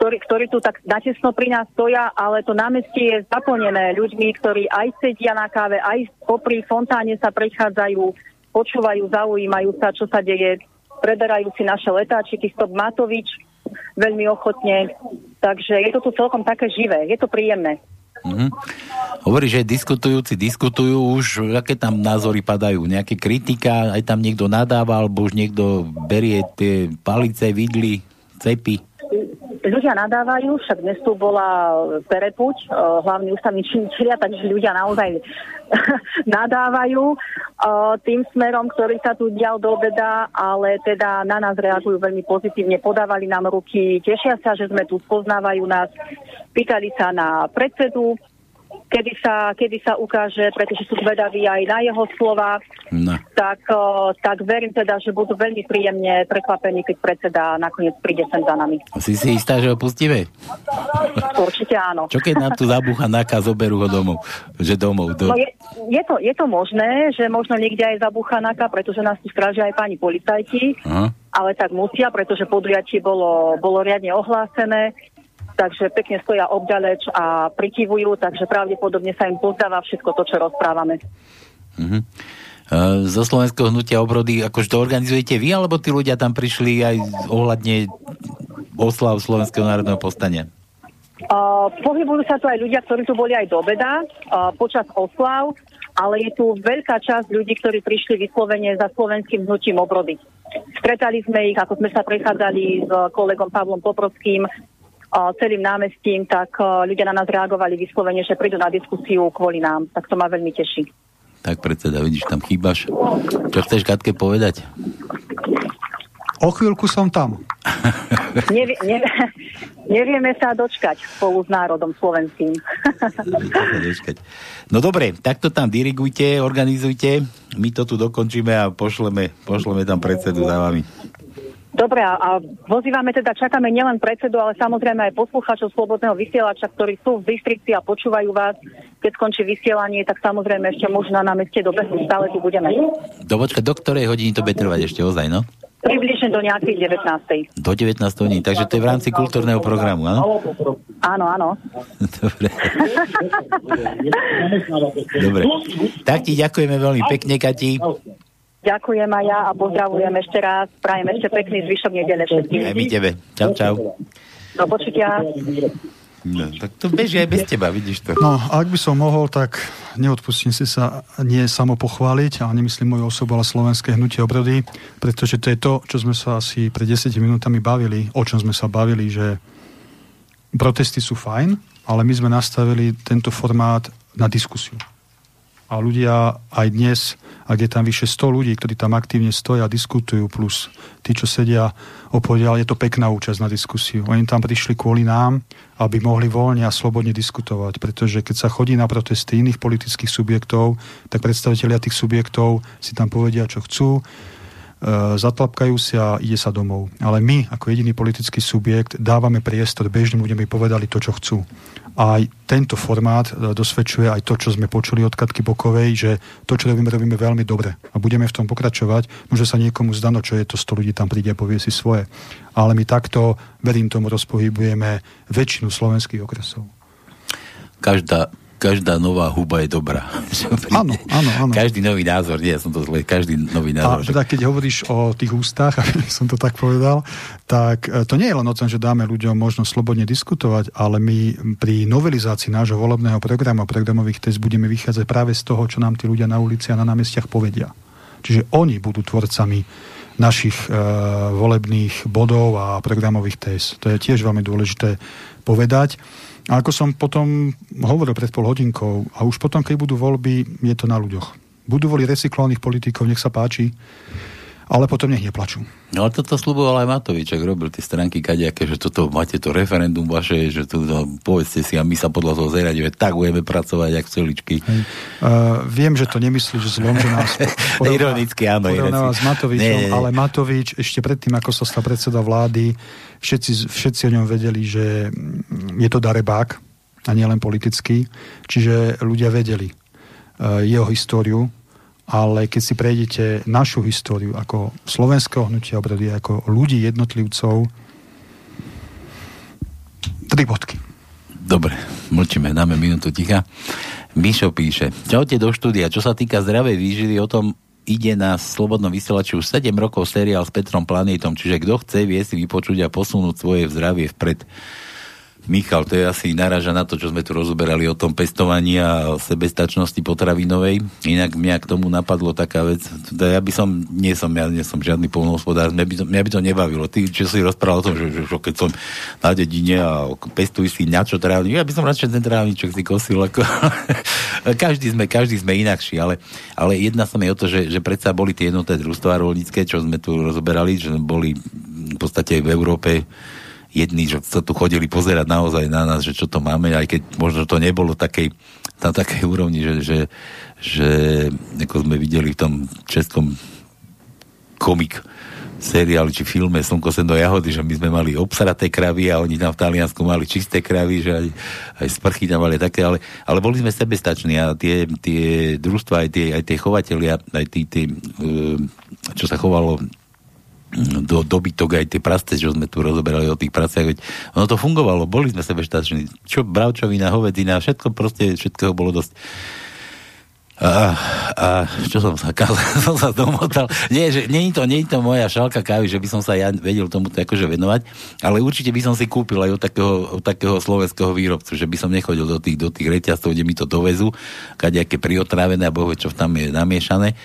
ktorí, ktorí tu tak natesno pri nás stoja, ale to námestie je zaplnené ľuďmi, ktorí aj sedia na káve, aj popri fontáne sa prechádzajú, počúvajú, zaujímajú sa, čo sa deje, preberajú si naše letáčiky, Stop Matovič veľmi ochotne. Takže je to tu celkom také živé, je to príjemné. Mm-hmm. Hovorí, že diskutujúci diskutujú už, aké tam názory padajú, nejaké kritika, aj tam niekto nadáva, alebo už niekto berie tie palice, vidly, cepy. Ľudia nadávajú, však dnes tu bola Perepuť, eh, hlavný ústavný činiteľia, takže ľudia naozaj nadávajú eh, tým smerom, ktorý sa tu dial do obeda, ale teda na nás reagujú veľmi pozitívne, podávali nám ruky, tešia sa, že sme tu, spoznávajú nás, pýtali sa na predsedu kedy sa, kedy sa ukáže, pretože sú zvedaví aj na jeho slova, no. tak, o, tak verím teda, že budú veľmi príjemne prekvapení, keď predseda nakoniec príde sem za nami. Si si istá, že ho pustíme? Určite áno. Čo keď nám tu zabúcha náka, zoberú ho domov? Že domov do... no je, je, to, je to možné, že možno niekde aj zabúcha náka, pretože nás tu strážia aj pani policajti, Aha. ale tak musia, pretože podujatie bolo, bolo riadne ohlásené takže pekne stoja obďaleč a prikyvujú, takže pravdepodobne sa im pozdáva všetko to, čo rozprávame. Uh-huh. Zo Slovenského hnutia obrody, akože to organizujete vy, alebo tí ľudia tam prišli aj ohľadne oslav Slovenského národného povstania? Uh, pohybujú sa tu aj ľudia, ktorí tu boli aj do obeda uh, počas oslav, ale je tu veľká časť ľudí, ktorí prišli vyslovene za slovenským hnutím obrody. Stretali sme ich, ako sme sa prechádzali s kolegom Pavlom Poprovským celým námestím, tak ľudia na nás reagovali vyslovene, že prídu na diskusiu kvôli nám. Tak to ma veľmi teší. Tak predseda, vidíš, tam chýbaš. Čo chceš Katke povedať? O chvíľku som tam. Nevie, ne, nevieme sa dočkať spolu s národom slovenským. no dobre, tak to tam dirigujte, organizujte, my to tu dokončíme a pošleme, pošleme tam predsedu za vami. Dobre, a vozývame teda, čakáme nielen predsedu, ale samozrejme aj poslucháčov Slobodného vysielača, ktorí sú v Bystrici a počúvajú vás. Keď skončí vysielanie, tak samozrejme ešte možno na meste dobehnúť, stále tu budeme. Do, počka, do ktorej hodiny to bude trvať ešte ozaj, no? Približne do nejakej 19. Do 19 hodín, takže to je v rámci kultúrneho programu, áno? Áno, áno. Dobre. Dobre. Tak ti ďakujeme veľmi pekne, Kati. Ďakujem aj ja a pozdravujem ešte raz. Prajem ešte pekný zvyšok nedele všetkým. Aj my tebe. Čau, čau. Do počutia. No, tak to beží aj bez teba, vidíš to. No, ak by som mohol, tak neodpustím si sa nie samo pochváliť, a nemyslím moju osobu, ale slovenské hnutie obrody, pretože to je to, čo sme sa asi pred 10 minútami bavili, o čom sme sa bavili, že protesty sú fajn, ale my sme nastavili tento formát na diskusiu. A ľudia aj dnes ak je tam vyše 100 ľudí, ktorí tam aktívne stoja a diskutujú, plus tí, čo sedia opodiaľ, je to pekná účasť na diskusiu. Oni tam prišli kvôli nám, aby mohli voľne a slobodne diskutovať, pretože keď sa chodí na protesty iných politických subjektov, tak predstavitelia tých subjektov si tam povedia, čo chcú, zatlapkajú si a ide sa domov. Ale my, ako jediný politický subjekt, dávame priestor bežným ľuďom, aby povedali to, čo chcú. A aj tento formát e, dosvedčuje aj to, čo sme počuli od Katky Bokovej, že to, čo robíme, robíme veľmi dobre. A budeme v tom pokračovať. Môže sa niekomu zdano, čo je to 100 ľudí tam príde a povie si svoje. Ale my takto, verím tomu, rozpohybujeme väčšinu slovenských okresov. Každá každá nová huba je dobrá. Áno, áno, áno. Každý nový názor, nie, som to zle, každý nový názor. A teda keď hovoríš o tých ústach, aby som to tak povedal, tak e, to nie je len o tom, že dáme ľuďom možnosť slobodne diskutovať, ale my pri novelizácii nášho volebného programu a programových test budeme vychádzať práve z toho, čo nám tí ľudia na ulici a na námestiach povedia. Čiže oni budú tvorcami našich e, volebných bodov a programových test. To je tiež veľmi dôležité povedať. A ako som potom hovoril pred pol hodinkou, a už potom, keď budú voľby, je to na ľuďoch. Budú voliť recyklovaných politikov, nech sa páči, ale potom nech neplačú. No ale toto sluboval aj Matovič, ak robil tie stránky kadejaké, že toto máte to referendum vaše, že tu no, povedzte si a my sa podľa toho zeriadíme, tak budeme pracovať, jak celičky. Uh, viem, že to nemyslíš zlom, že nás porovná, Ironicky, áno. Porovnáva s Matovičom, nie, nie. ale Matovič ešte predtým, ako sa stal predseda vlády, všetci, všetci o ňom vedeli, že je to darebák a nielen politický, čiže ľudia vedeli uh, jeho históriu, ale keď si prejdete našu históriu ako slovenského hnutia obrody, ako ľudí, jednotlivcov, tri bodky. Dobre, mlčíme, dáme minútu ticha. Mišo píše, čaute do štúdia, čo sa týka zdravej výživy, o tom ide na Slobodnom vysielači už 7 rokov seriál s Petrom Planétom, čiže kto chce, vie si vypočuť a posunúť svoje zdravie vpred. Michal, to je asi naraža na to, čo sme tu rozoberali o tom pestovaní a o sebestačnosti potravinovej. Inak mňa k tomu napadlo taká vec, teda ja by som, nie som, ja nie som žiadny polnohospodár, mňa by, to, mňa by to nebavilo. Ty, čo si rozprával o tom, že, že, že keď som na dedine a pestuj si na čo trávnik, ja by som radšej ten trávničok si kosil. Ako... každý, sme, každý sme inakší, ale, ale jedna sa mi o to, že, že predsa boli tie jednoté družstvá rolnícke, čo sme tu rozoberali, že boli v podstate v Európe jedni, že sa tu chodili pozerať naozaj na nás, že čo to máme, aj keď možno to nebolo takej, na takej úrovni, že, že, že ako sme videli v tom českom komik seriáli či filme Slnko sem do jahody, že my sme mali obsaraté kravy a oni tam v Taliansku mali čisté kravy, že aj, aj sprchy tam mali také, ale, ale boli sme sebestační a tie, tie družstva, aj tie, aj tie chovatelia, aj tí, tí, eh, čo sa chovalo do dobytok aj tie prasce, čo sme tu rozoberali o tých praciach, veď ono to fungovalo, boli sme sebe štáční. Čo bravčovina, hovedina, všetko proste, všetkého bolo dosť. A, a čo som sa, som sa domotal? Nie, že, nie, je to, nie je to moja šalka kávy, že by som sa ja vedel tomuto akože venovať, ale určite by som si kúpil aj od takého, od takého slovenského výrobcu, že by som nechodil do tých, do tých reťazcov, kde mi to dovezú, kadejaké priotrávené a bohu, čo tam je namiešané.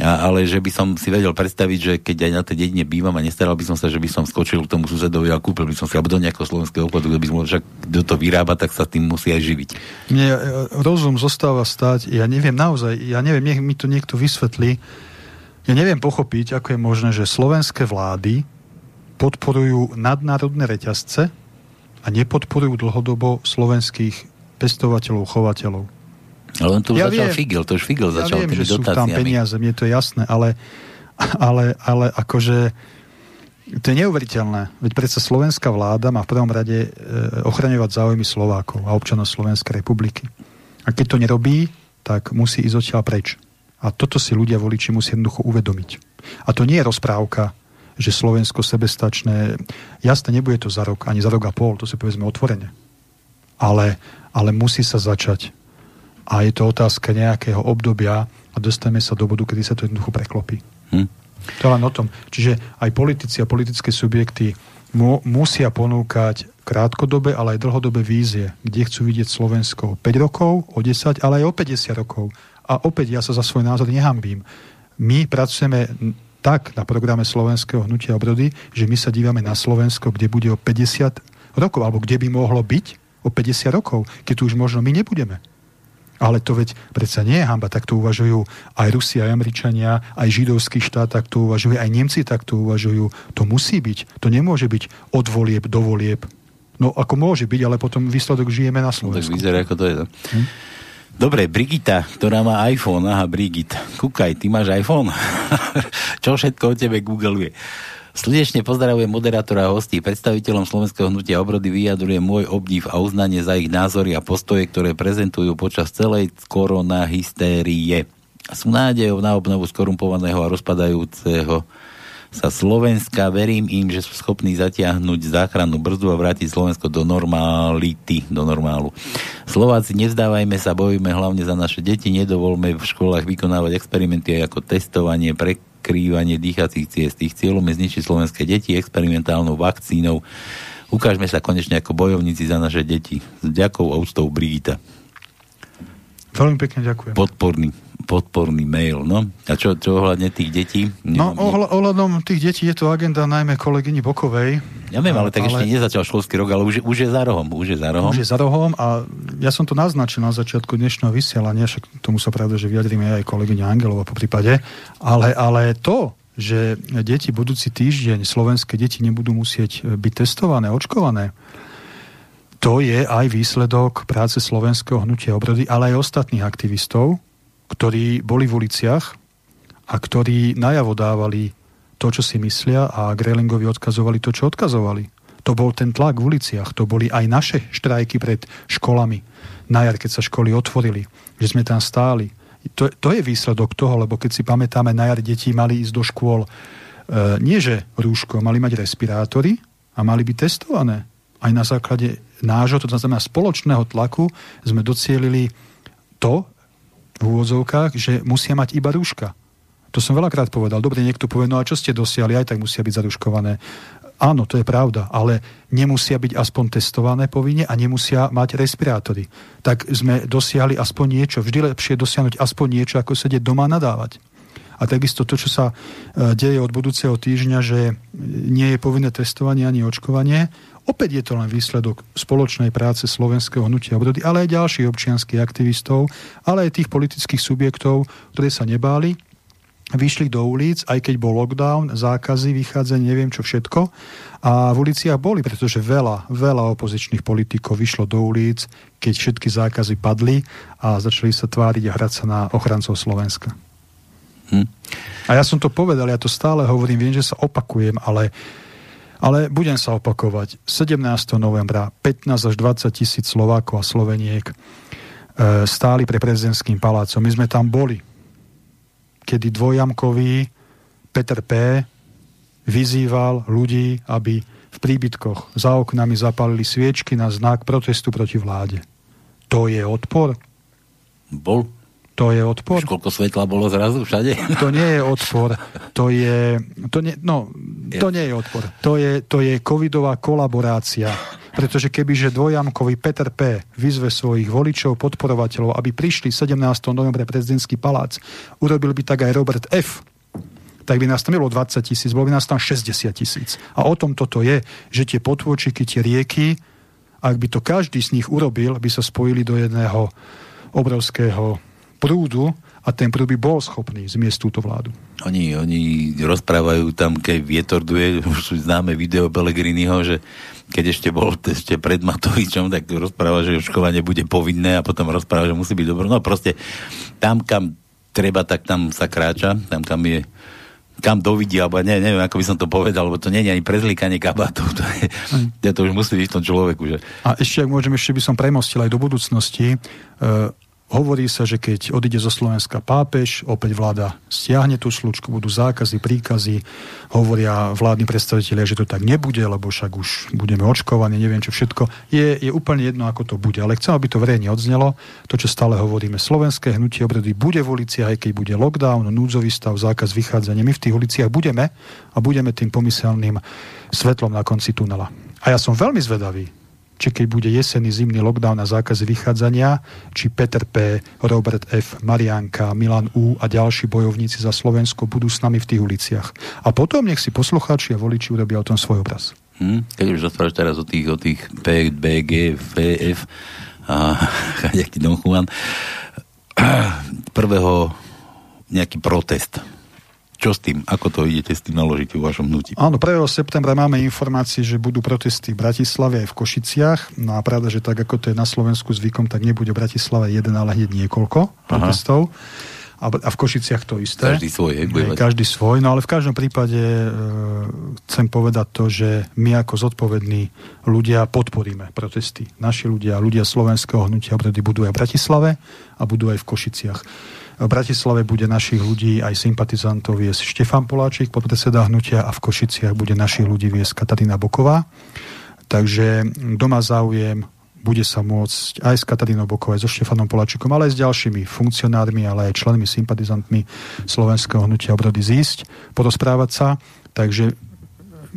Ale že by som si vedel predstaviť, že keď aj na tej dedine bývam a nestaral by som sa, že by som skočil k tomu susedovi a kúpil by som si, alebo do nejakého slovenského obchodu, kde by som však kto to vyrába, tak sa tým musí aj živiť. Mne e, rozum zostáva stať, ja neviem naozaj, ja neviem, nech mi to niekto vysvetlí, ja neviem pochopiť, ako je možné, že slovenské vlády podporujú nadnárodné reťazce a nepodporujú dlhodobo slovenských pestovateľov, chovateľov. Ale on to už ja začal viem, Figel, to už Figel ja začal viem, že sú tam peniaze, mne to je jasné, ale, ale, ale akože to je neuveriteľné. Veď predsa slovenská vláda má v prvom rade e, ochraňovať záujmy Slovákov a občanov Slovenskej republiky. A keď to nerobí, tak musí ísť odtiaľ preč. A toto si ľudia voliči musí jednoducho uvedomiť. A to nie je rozprávka, že Slovensko sebestačné, jasne nebude to za rok, ani za rok a pol, to si povedzme otvorene. Ale, ale musí sa začať. A je to otázka nejakého obdobia a dostaneme sa do bodu, kedy sa to jednoducho preklopí. Hm. To len o tom. Čiže aj politici a politické subjekty mu, musia ponúkať krátkodobé, ale aj dlhodobé vízie, kde chcú vidieť Slovensko 5 rokov, o 10, ale aj o 50 rokov. A opäť ja sa za svoj názor nehambím. My pracujeme tak na programe Slovenského hnutia obrody, že my sa dívame na Slovensko, kde bude o 50 rokov, alebo kde by mohlo byť o 50 rokov, keď tu už možno my nebudeme. Ale to veď predsa nie je hamba, tak to uvažujú aj Rusi, aj Američania, aj židovský štát, tak to uvažujú, aj Nemci tak to uvažujú. To musí byť. To nemôže byť od volieb do volieb. No ako môže byť, ale potom výsledok žijeme na Slovensku. No, tak vyzerá, ako to je. Hm? Dobre, Brigita, ktorá má iPhone, aha, Brigit, kúkaj, ty máš iPhone? Čo všetko o tebe googluje? Srdečne pozdravujem moderátora a hostí. Predstaviteľom Slovenského hnutia obrody vyjadruje môj obdiv a uznanie za ich názory a postoje, ktoré prezentujú počas celej korona hystérie. Sú nádejou na obnovu skorumpovaného a rozpadajúceho sa Slovenska. Verím im, že sú schopní zatiahnuť záchrannú brzdu a vrátiť Slovensko do normality, do normálu. Slováci, nevzdávajme sa, bojujme hlavne za naše deti, nedovolme v školách vykonávať experimenty ako testovanie, pre prekrývanie dýchacích ciest. Tých cieľom je zničiť slovenské deti experimentálnou vakcínou. Ukážme sa konečne ako bojovníci za naše deti. S ďakou a úctou Brigita. Veľmi pekne ďakujem. Podporný podporný mail. No. A čo, čo ohľadne tých detí? No, ohľa, ohľadom tých detí je to agenda najmä kolegyni Bokovej. Ja viem, ale tak ale... ešte nezačal školský rok, ale už, už je za rohom. Už je za rohom. Už je za rohom a ja som to naznačil na začiatku dnešného vysielania, však tomu sa pravda, že vyjadríme aj kolegyňa Angelova po prípade, ale, ale to, že deti budúci týždeň, slovenské deti nebudú musieť byť testované, očkované, to je aj výsledok práce slovenského hnutia obrody, ale aj ostatných aktivistov, ktorí boli v uliciach a ktorí najavo dávali to, čo si myslia a Grelingovi odkazovali to, čo odkazovali. To bol ten tlak v uliciach, to boli aj naše štrajky pred školami. Na jar, keď sa školy otvorili, že sme tam stáli. To, to je výsledok toho, lebo keď si pamätáme, na jar deti mali ísť do škôl e, nie že rúško, mali mať respirátory a mali byť testované. Aj na základe nášho, to znamená spoločného tlaku, sme docielili to, v úvodzovkách, že musia mať iba rúška. To som veľakrát povedal. Dobre, niekto povie, no a čo ste dosiali, aj tak musia byť zaruškované. Áno, to je pravda, ale nemusia byť aspoň testované povinne a nemusia mať respirátory. Tak sme dosiahli aspoň niečo. Vždy lepšie dosiahnuť aspoň niečo, ako sedieť doma a nadávať. A takisto to, čo sa e, deje od budúceho týždňa, že nie je povinné testovanie ani očkovanie, Opäť je to len výsledok spoločnej práce slovenského hnutia obrody, ale aj ďalších občianských aktivistov, ale aj tých politických subjektov, ktoré sa nebáli, vyšli do ulic, aj keď bol lockdown, zákazy, vychádzanie, neviem čo všetko. A v uliciach boli, pretože veľa, veľa opozičných politikov vyšlo do ulic, keď všetky zákazy padli a začali sa tváriť a hrať sa na ochrancov Slovenska. Hm. A ja som to povedal, ja to stále hovorím, viem, že sa opakujem, ale ale budem sa opakovať. 17. novembra 15 až 20 tisíc Slovákov a Sloveniek e, stáli pre prezidentským palácom. My sme tam boli, kedy dvojamkový Peter P. vyzýval ľudí, aby v príbytkoch za oknami zapalili sviečky na znak protestu proti vláde. To je odpor? Bol. To je odpor. Už koľko svetla bolo zrazu všade? To nie je odpor. To je... To nie, no, to nie je odpor. To je, to je covidová kolaborácia. Pretože kebyže dvojamkový Peter P. vyzve svojich voličov, podporovateľov, aby prišli 17. novembra prezidentský palác, urobil by tak aj Robert F tak by nás tam bylo 20 tisíc, bolo by nás tam 60 tisíc. A o tom toto je, že tie potôčiky, tie rieky, ak by to každý z nich urobil, by sa spojili do jedného obrovského prúdu a ten prúd by bol schopný zmiesť túto vládu. Oni, oni rozprávajú tam, keď vietor duje, už sú známe video Pellegriniho, že keď ešte bol ešte pred Matovičom, tak rozpráva, že očkovanie bude povinné a potom rozpráva, že musí byť dobro. No proste tam, kam treba, tak tam sa kráča, tam, kam je kam dovidí, alebo ne, neviem, ako by som to povedal, lebo to nie je ani prezlíkanie kabátov, to, je, to, už musí byť v tom človeku. Že... A ešte, ak môžem, ešte by som premostil aj do budúcnosti. Uh, Hovorí sa, že keď odíde zo Slovenska pápež, opäť vláda stiahne tú slučku, budú zákazy, príkazy, hovoria vládni predstavitelia, že to tak nebude, lebo však už budeme očkovaní, neviem čo všetko. Je, je úplne jedno, ako to bude. Ale chcem, aby to verejne odznelo, to, čo stále hovoríme. Slovenské hnutie obrody bude v uliciach, aj keď bude lockdown, núdzový stav, zákaz vychádzania. My v tých uliciach budeme a budeme tým pomyselným svetlom na konci tunela. A ja som veľmi zvedavý, či keď bude jesený zimný lockdown a zákaz vychádzania, či Peter P., Robert F., Marianka, Milan U. a ďalší bojovníci za Slovensko budú s nami v tých uliciach. A potom nech si poslucháči a voliči urobia o tom svoj obraz. Hmm, keď už rozprávaš teraz o tých, o tých P, B, G, F a nejaký Don Juan, prvého nejaký protest čo s tým? Ako to idete s tým naložiť v vašom hnutí? Áno, 1. septembra máme informácie, že budú protesty v Bratislave aj v Košiciach. No a pravda, že tak ako to je na Slovensku zvykom, tak nebude v Bratislave jeden, ale hneď niekoľko Aha. protestov. A, a v Košiciach to isté. Každý svoj, bude Každý svoj, no ale v každom prípade e, chcem povedať to, že my ako zodpovední ľudia podporíme protesty. Naši ľudia, ľudia slovenského hnutia obrody budú aj v Bratislave a budú aj v Košiciach. V Bratislave bude našich ľudí aj sympatizantov viesť Štefan Poláčik, podpredseda hnutia a v Košiciach bude našich ľudí viesť Katarína Boková. Takže doma záujem bude sa môcť aj s Katarínou Bokovou, aj so Štefanom Poláčikom, ale aj s ďalšími funkcionármi, ale aj členmi, sympatizantmi Slovenského hnutia obrody zísť, porozprávať sa. Takže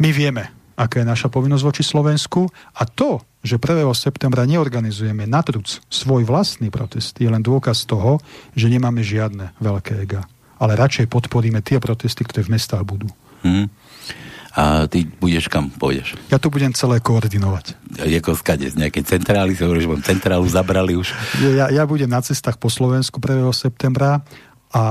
my vieme, aká je naša povinnosť voči Slovensku a to, že 1. septembra neorganizujeme na truc svoj vlastný protest, je len dôkaz toho, že nemáme žiadne veľké ega. Ale radšej podporíme tie protesty, ktoré v mestách budú. Hmm. A ty budeš kam pôjdeš? Ja to budem celé koordinovať. Jako skade, z nejakej centrály, sa hovorí, že vám centrálu zabrali už. Ja, ja budem na cestách po Slovensku 1. septembra a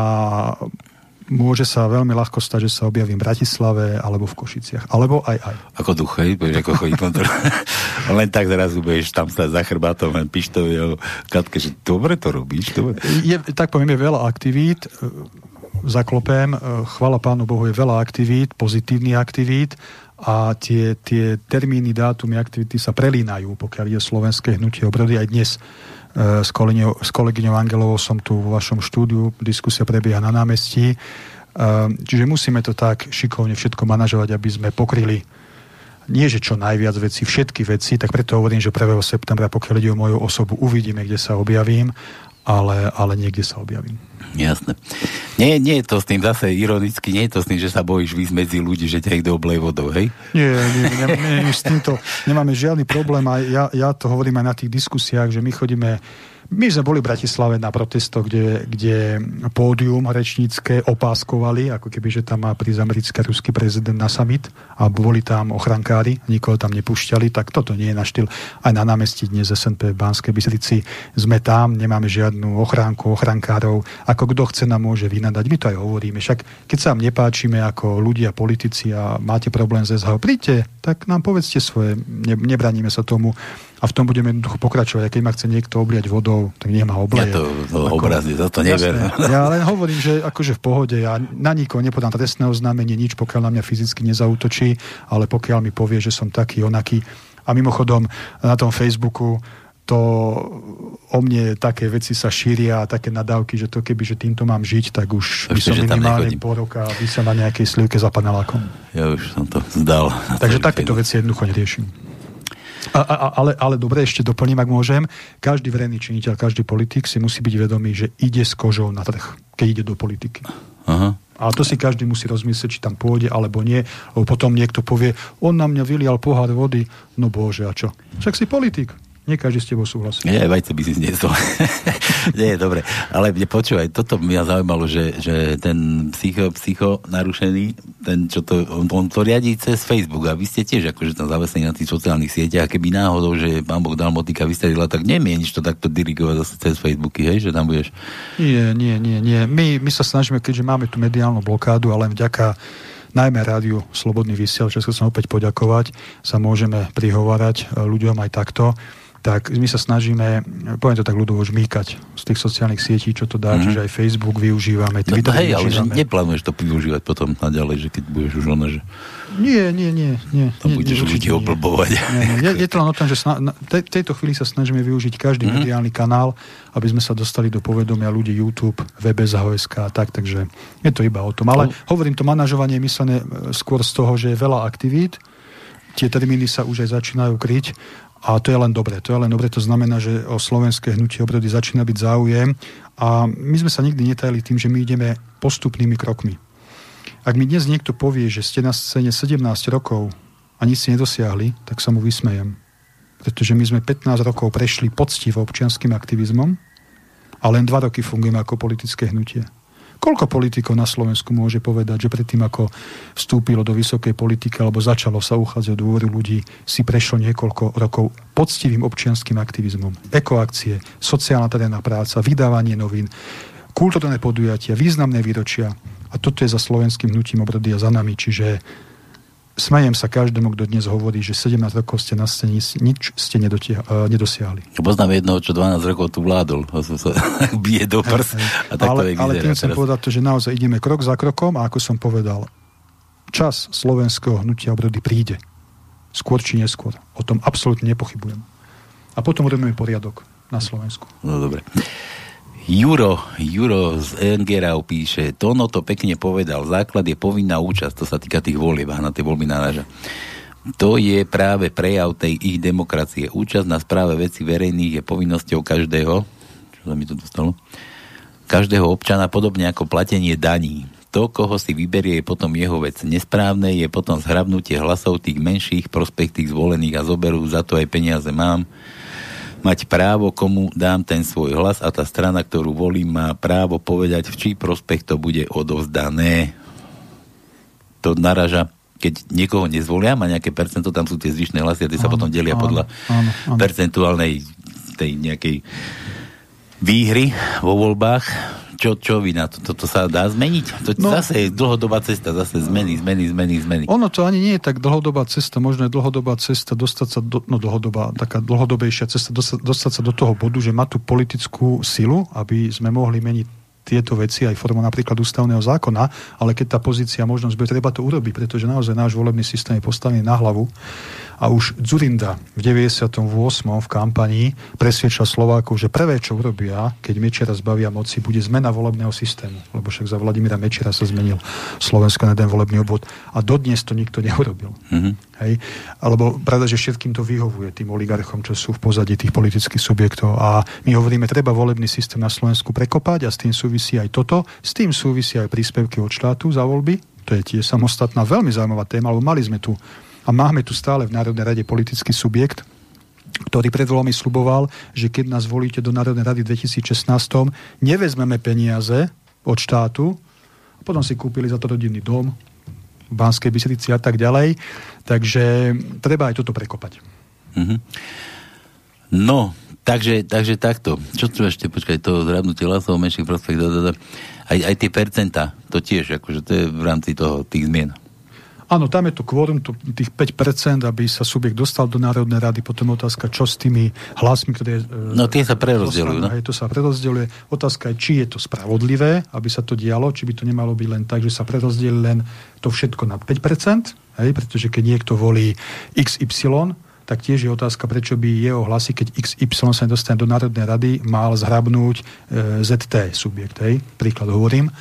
môže sa veľmi ľahko stať, že sa objavím v Bratislave alebo v Košiciach. Alebo aj aj. Ako duch, hej? Budeš ako chodí kontrol. len tak zrazu budeš tam stať za chrbátom, len pištovi Katke, že dobre to robíš. Dobre. Je, tak poviem, je veľa aktivít. Zaklopem. Chvala Pánu Bohu, je veľa aktivít, pozitívnych aktivít a tie, tie termíny, dátumy, aktivity sa prelínajú, pokiaľ je slovenské hnutie obrody aj dnes s, kolegyňou, s kolegyňou Angelovou som tu vo vašom štúdiu, diskusia prebieha na námestí. Čiže musíme to tak šikovne všetko manažovať, aby sme pokryli nie že čo najviac veci, všetky veci, tak preto hovorím, že 1. septembra, pokiaľ ide o moju osobu, uvidíme, kde sa objavím, ale, ale niekde sa objavím. Jasné. Nie, nie je to s tým zase ironicky, nie je to s tým, že sa bojíš výsť medzi ľudí, že ťa do oblej vodou, hej? Nie, nie, nie, nie, nie s týmto nemáme žiadny problém a ja, ja to hovorím aj na tých diskusiách, že my chodíme my sme boli v Bratislave na protestoch, kde, kde pódium rečnícke opáskovali, ako keby, že tam má prísť americký ruský prezident na summit a boli tam ochrankári, nikoho tam nepúšťali, tak toto nie je na štýl. Aj na námestí dnes SNP v Banskej Bystrici sme tam, nemáme žiadnu ochránku, ochrankárov. Ako kto chce nám môže vynadať, my to aj hovoríme. Však keď sa vám nepáčime ako ľudia, politici a máte problém s SHO, príďte, tak nám povedzte svoje, ne, nebraníme sa tomu a v tom budeme jednoducho pokračovať. A keď ma chce niekto obliať vodou, tak nech ma obleje. Ja to, to ako, obrazí, za to never. Ja len hovorím, že akože v pohode, ja na nikoho nepodám trestné oznámenie, nič, pokiaľ na mňa fyzicky nezautočí, ale pokiaľ mi povie, že som taký, onaký. A mimochodom, na tom Facebooku to o mne také veci sa šíria a také nadávky, že to keby, že týmto mám žiť, tak už by som minimálne pol roka by sa na nejakej slivke za panelákom. Ja už som to zdal. Takže takéto veci jednoducho neriešim. A, a, ale, ale dobre, ešte doplním, ak môžem. Každý verejný činiteľ, každý politik si musí byť vedomý, že ide s kožou na trh, keď ide do politiky. Aha. Ale to si každý musí rozmyslieť, či tam pôjde alebo nie. Lebo potom niekto povie, on na mňa vylial pohár vody. No bože, a čo? Však si politik. Nie každý s tebou súhlasí. Nie, vajce by si zniesol. Nie, dobre. Ale počúvaj, toto mňa zaujímalo, že, že ten psycho, psycho narušený, ten, čo to, on, on to riadí cez Facebook a vy ste tiež akože tam zavesení na tých sociálnych sieťach a keby náhodou, že pán Boh dal motika vystrelila, tak nemieniš to takto dirigovať zase cez Facebooky, hej, že tam budeš... Nie, nie, nie, nie. My, my sa snažíme, keďže máme tu mediálnu blokádu, ale vďaka najmä rádiu Slobodný vysiel, čo sa opäť poďakovať, sa môžeme prihovárať ľuďom aj takto tak my sa snažíme, poviem to tak ľudovo, žmýkať z tých sociálnych sietí, čo to dá, mm-hmm. čiže aj Facebook využívame, no Twitter no, hej, ale že neplánuješ to využívať potom naďalej, že keď budeš už ono, že... Nie, nie, nie. nie Tam nie, budeš ľudí oblbovať. Nie, nie. Je, je to len o tom, že sna- na te, tejto chvíli sa snažíme využiť každý mm-hmm. mediálny kanál, aby sme sa dostali do povedomia ľudí YouTube, WebSHOSK a tak, takže je to iba o tom. Ale oh. hovorím, to manažovanie je myslené e, skôr z toho, že je veľa aktivít, tie termíny sa už aj začínajú kryť a to je len dobre. To je len dobre, to znamená, že o slovenské hnutie obrody začína byť záujem a my sme sa nikdy netajili tým, že my ideme postupnými krokmi. Ak mi dnes niekto povie, že ste na scéne 17 rokov a nič si nedosiahli, tak sa mu vysmejem. Pretože my sme 15 rokov prešli poctivo občianským aktivizmom a len 2 roky fungujeme ako politické hnutie. Koľko politikov na Slovensku môže povedať, že predtým, ako vstúpilo do vysokej politiky alebo začalo sa uchádzať o dôveru ľudí, si prešlo niekoľko rokov poctivým občianským aktivizmom. Ekoakcie, sociálna terénna práca, vydávanie novín, kultúrne podujatia, významné výročia. A toto je za slovenským hnutím obrody a za nami. Čiže smejem sa každému, kto dnes hovorí, že 17 rokov ste na scéne, nič ste nedotia, uh, nedosiahli. Poznám jedného, čo 12 rokov tu vládol. Bije do prs. A tak ale, to ale tým chcem povedať to, že naozaj ideme krok za krokom a ako som povedal, čas slovenského hnutia obrody príde. Skôr či neskôr. O tom absolútne nepochybujem. A potom urobíme poriadok na Slovensku. No dobre. Juro, Juro z Engerau píše, Tono to pekne povedal, základ je povinná účasť, to sa týka tých volieb na tie voľby náraža. To je práve prejav tej ich demokracie. Účasť na správe veci verejných je povinnosťou každého, čo sa mi tu dostalo, každého občana, podobne ako platenie daní. To, koho si vyberie, je potom jeho vec. Nesprávne je potom zhrabnutie hlasov tých menších, prospech tých zvolených a zoberú, za to aj peniaze mám mať právo, komu dám ten svoj hlas a tá strana, ktorú volím, má právo povedať, v čí prospech to bude odovzdané. To naraža keď niekoho nezvolia, má nejaké percento, tam sú tie zvyšné hlasy a tie sa potom delia áno, podľa áno, áno. percentuálnej tej nejakej výhry vo voľbách čo, čo vy na to? Toto sa dá zmeniť? To no, zase je dlhodobá cesta, zase zmeny, zmeny, zmeny, zmeny. Ono to ani nie je tak dlhodobá cesta, možno je dlhodobá cesta dostať sa do, no dlhodobá, taká dlhodobejšia cesta dostať, dostať sa do toho bodu, že má tú politickú silu, aby sme mohli meniť tieto veci aj formou napríklad ústavného zákona, ale keď tá pozícia možnosť bude, treba to urobiť, pretože naozaj náš volebný systém je postavený na hlavu a už Zurinda v 98. v kampanii presviečal Slovákov, že prvé, čo urobia, keď Mečera zbavia moci, bude zmena volebného systému. Lebo však za Vladimíra Mečera sa zmenil Slovensko na jeden volebný obvod. A dodnes to nikto neurobil. Mm-hmm. Hej? Alebo pravda, že všetkým to vyhovuje, tým oligarchom, čo sú v pozadí tých politických subjektov. A my hovoríme, treba volebný systém na Slovensku prekopať a s tým súvisí aj toto. S tým súvisí aj príspevky od štátu za voľby. To je tiež samostatná, veľmi zaujímavá téma, lebo mali sme tu a máme tu stále v Národnej rade politický subjekt, ktorý pred voľami sluboval, že keď nás volíte do Národnej rady v 2016, nevezmeme peniaze od štátu a potom si kúpili za to rodinný dom v Banskej Bystrici a tak ďalej. Takže treba aj toto prekopať. Mm-hmm. No, takže, takže takto. Čo tu ešte, počkaj, to zradnutie hlasov, menších prospekt, aj, aj tie percenta, to tiež, akože to je v rámci toho, tých zmien. Áno, tam je to kvórum, to, tých 5%, aby sa subjekt dostal do Národnej rady, potom otázka, čo s tými hlasmi, ktoré... E, no tie sa prerozdeľujú. No? To sa prerozdeľuje. Otázka je, či je to spravodlivé, aby sa to dialo, či by to nemalo byť len tak, že sa prerozdeli len to všetko na 5%, hej, pretože keď niekto volí XY, tak tiež je otázka, prečo by jeho hlasy, keď XY sa nedostane do Národnej rady, mal zhrabnúť e, ZT subjekt. Hej? Príklad hovorím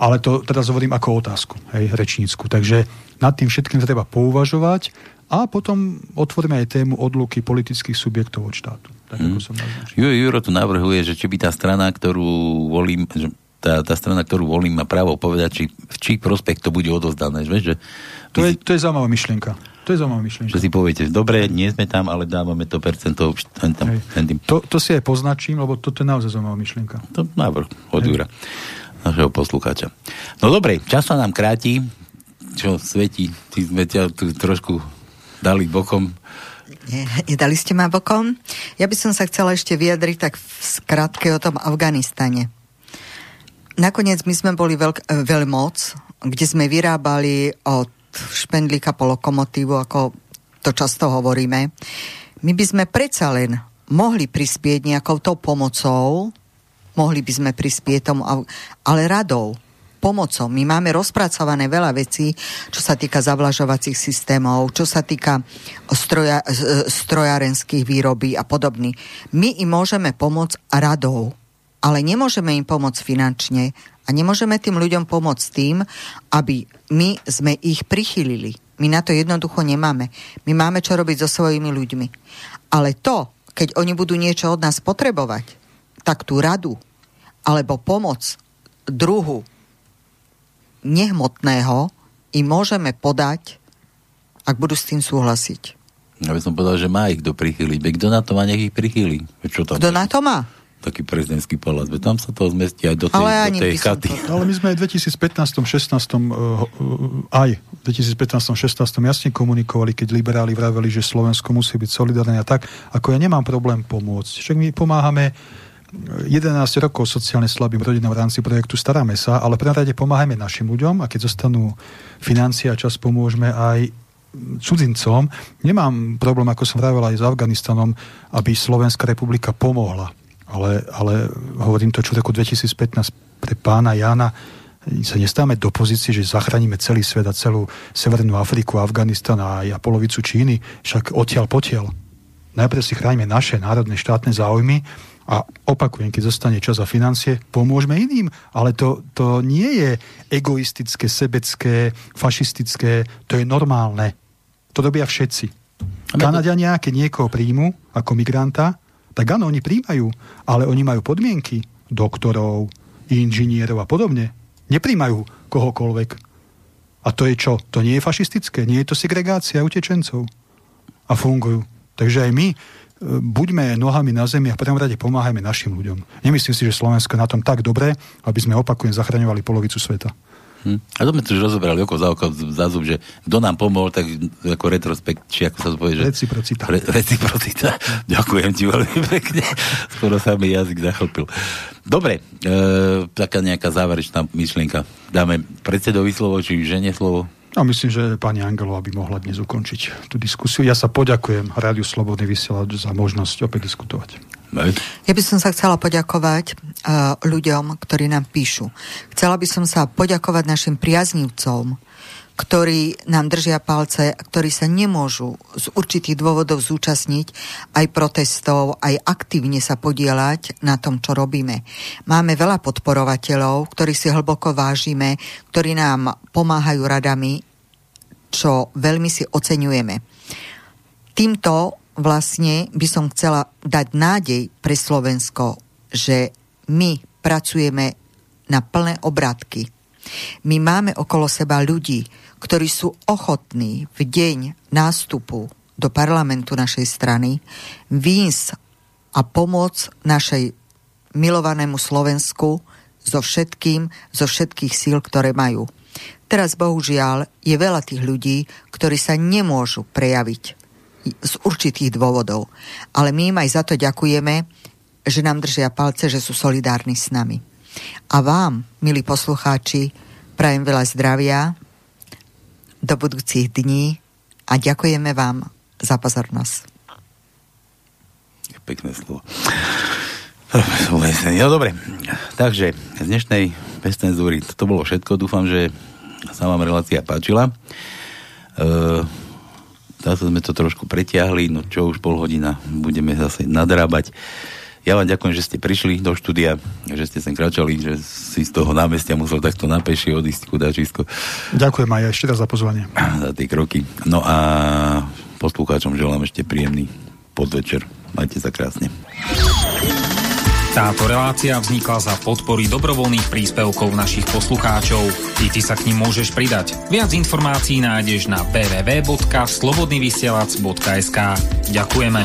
ale to teraz hovorím ako otázku, hej, rečnícku. Takže Nad tým všetkým treba pouvažovať a potom otvoríme aj tému odluky politických subjektov od štátu. Tak, hmm. ako som Juro, Juro tu navrhuje, že či by tá strana, ktorú volím, že tá, tá strana, ktorú volím, má právo povedať, či, v čí prospekt to bude odozdané. Vieš, že to, je, to je zaujímavá myšlienka. To je zaujímavá myšlienka. Že si poviete, dobre, nie sme tam, ale dávame to percento ten tam, ten tým. To, to si aj poznačím, lebo toto je naozaj zaujímavá myšlienka. To návrh od Jura, našeho poslucháča. No dobre, čas sa nám kráti. Čo svetí, ty sme ťa tu trošku dali bokom. Nie, nedali ste ma bokom. Ja by som sa chcela ešte vyjadriť tak v skratke o tom Afganistane. Nakoniec my sme boli veľk, e, veľmoc, kde sme vyrábali od špendlíka po lokomotívu, ako to často hovoríme. My by sme predsa len mohli prispieť nejakou tou pomocou, mohli by sme prispieť tomu, ale radou pomocou. My máme rozpracované veľa vecí, čo sa týka zavlažovacích systémov, čo sa týka stroja, strojárenských výroby a podobný. My im môžeme pomôcť radou, ale nemôžeme im pomôcť finančne a nemôžeme tým ľuďom pomôcť tým, aby my sme ich prichylili. My na to jednoducho nemáme. My máme čo robiť so svojimi ľuďmi. Ale to, keď oni budú niečo od nás potrebovať, tak tú radu alebo pomoc druhu nehmotného im môžeme podať, ak budú s tým súhlasiť. Ja by som povedal, že má ich kto prichýliť. Kto na to má, nech ich prichýli. Kto na to má? Taký prezidentský palác. Tam sa to zmestí aj do tej, Ale do tej chaty. To... Ale my sme aj v 2015 16 aj v 2015 16 jasne komunikovali, keď liberáli vraveli, že Slovensko musí byť solidárne a tak, ako ja nemám problém pomôcť. Však my pomáhame 11 rokov sociálne slabým rodinám v rámci projektu Staráme sa, ale pre rade pomáhajme našim ľuďom a keď zostanú financie a čas, pomôžeme aj cudzincom. Nemám problém, ako som vravel aj s Afganistanom, aby Slovenská republika pomohla. Ale, ale hovorím to, čo v roku 2015 pre pána Jana sa nestáme do pozície, že zachránime celý svet a celú Severnú Afriku, Afganistan a, a polovicu Číny, však odtiaľ potiaľ. Najprv si chránime naše národné štátne záujmy a opakujem, keď zostane čas a financie, pomôžme iným. Ale to, to nie je egoistické, sebecké, fašistické, to je normálne. To robia všetci. Kanadiania, keď niekoho príjmu ako migranta, tak áno, oni príjmajú, ale oni majú podmienky doktorov, inžinierov a podobne. Nepríjmajú kohokoľvek. A to je čo? To nie je fašistické, nie je to segregácia utečencov. A fungujú. Takže aj my buďme nohami na zemi a v prvom rade pomáhajme našim ľuďom. Nemyslím si, že Slovensko je na tom tak dobre, aby sme opakujem zachraňovali polovicu sveta. Hm. A to sme tu už rozoberali oko za oko, za zub, že kto nám pomohol, tak ako retrospekt, či ako sa to povie, že... Reciprocita. Re, reciprocita. Ďakujem ti veľmi pekne. Skoro sa mi jazyk zachlpil. Dobre, e, taká nejaká záverečná myšlienka. Dáme predsedovi slovo, či žene slovo? A myslím, že pani Angelová by mohla dnes ukončiť tú diskusiu. Ja sa poďakujem Rádiu Slobodný vysielač za možnosť opäť diskutovať. Ja by som sa chcela poďakovať uh, ľuďom, ktorí nám píšu. Chcela by som sa poďakovať našim priaznivcom, ktorí nám držia palce, ktorí sa nemôžu z určitých dôvodov zúčastniť aj protestov, aj aktívne sa podielať na tom, čo robíme. Máme veľa podporovateľov, ktorí si hlboko vážime, ktorí nám pomáhajú radami, čo veľmi si oceňujeme. Týmto vlastne by som chcela dať nádej pre Slovensko, že my pracujeme na plné obratky. My máme okolo seba ľudí, ktorí sú ochotní v deň nástupu do parlamentu našej strany výjsť a pomôcť našej milovanému Slovensku so všetkým, zo všetkých síl, ktoré majú. Teraz bohužiaľ je veľa tých ľudí, ktorí sa nemôžu prejaviť z určitých dôvodov. Ale my im aj za to ďakujeme, že nám držia palce, že sú solidárni s nami. A vám, milí poslucháči, prajem veľa zdravia, do budúcich dní a ďakujeme vám za pozornosť. Pekné slovo. No dobre, takže z dnešnej bezcenzúry to bolo všetko. Dúfam, že sa vám relácia páčila. E, zase sme to trošku pretiahli, no čo už pol hodina budeme zase nadrábať. Ja vám ďakujem, že ste prišli do štúdia, že ste sem kračali, že si z toho námestia musel takto na peši odísť kudačisko. Ďakujem aj ešte raz za pozvanie. Za tie kroky. No a poslucháčom želám ešte príjemný podvečer. Majte sa krásne. Táto relácia vznikla za podpory dobrovoľných príspevkov našich poslucháčov. I ty sa k ním môžeš pridať. Viac informácií nájdeš na www.slobodnyvysielac.sk Ďakujeme.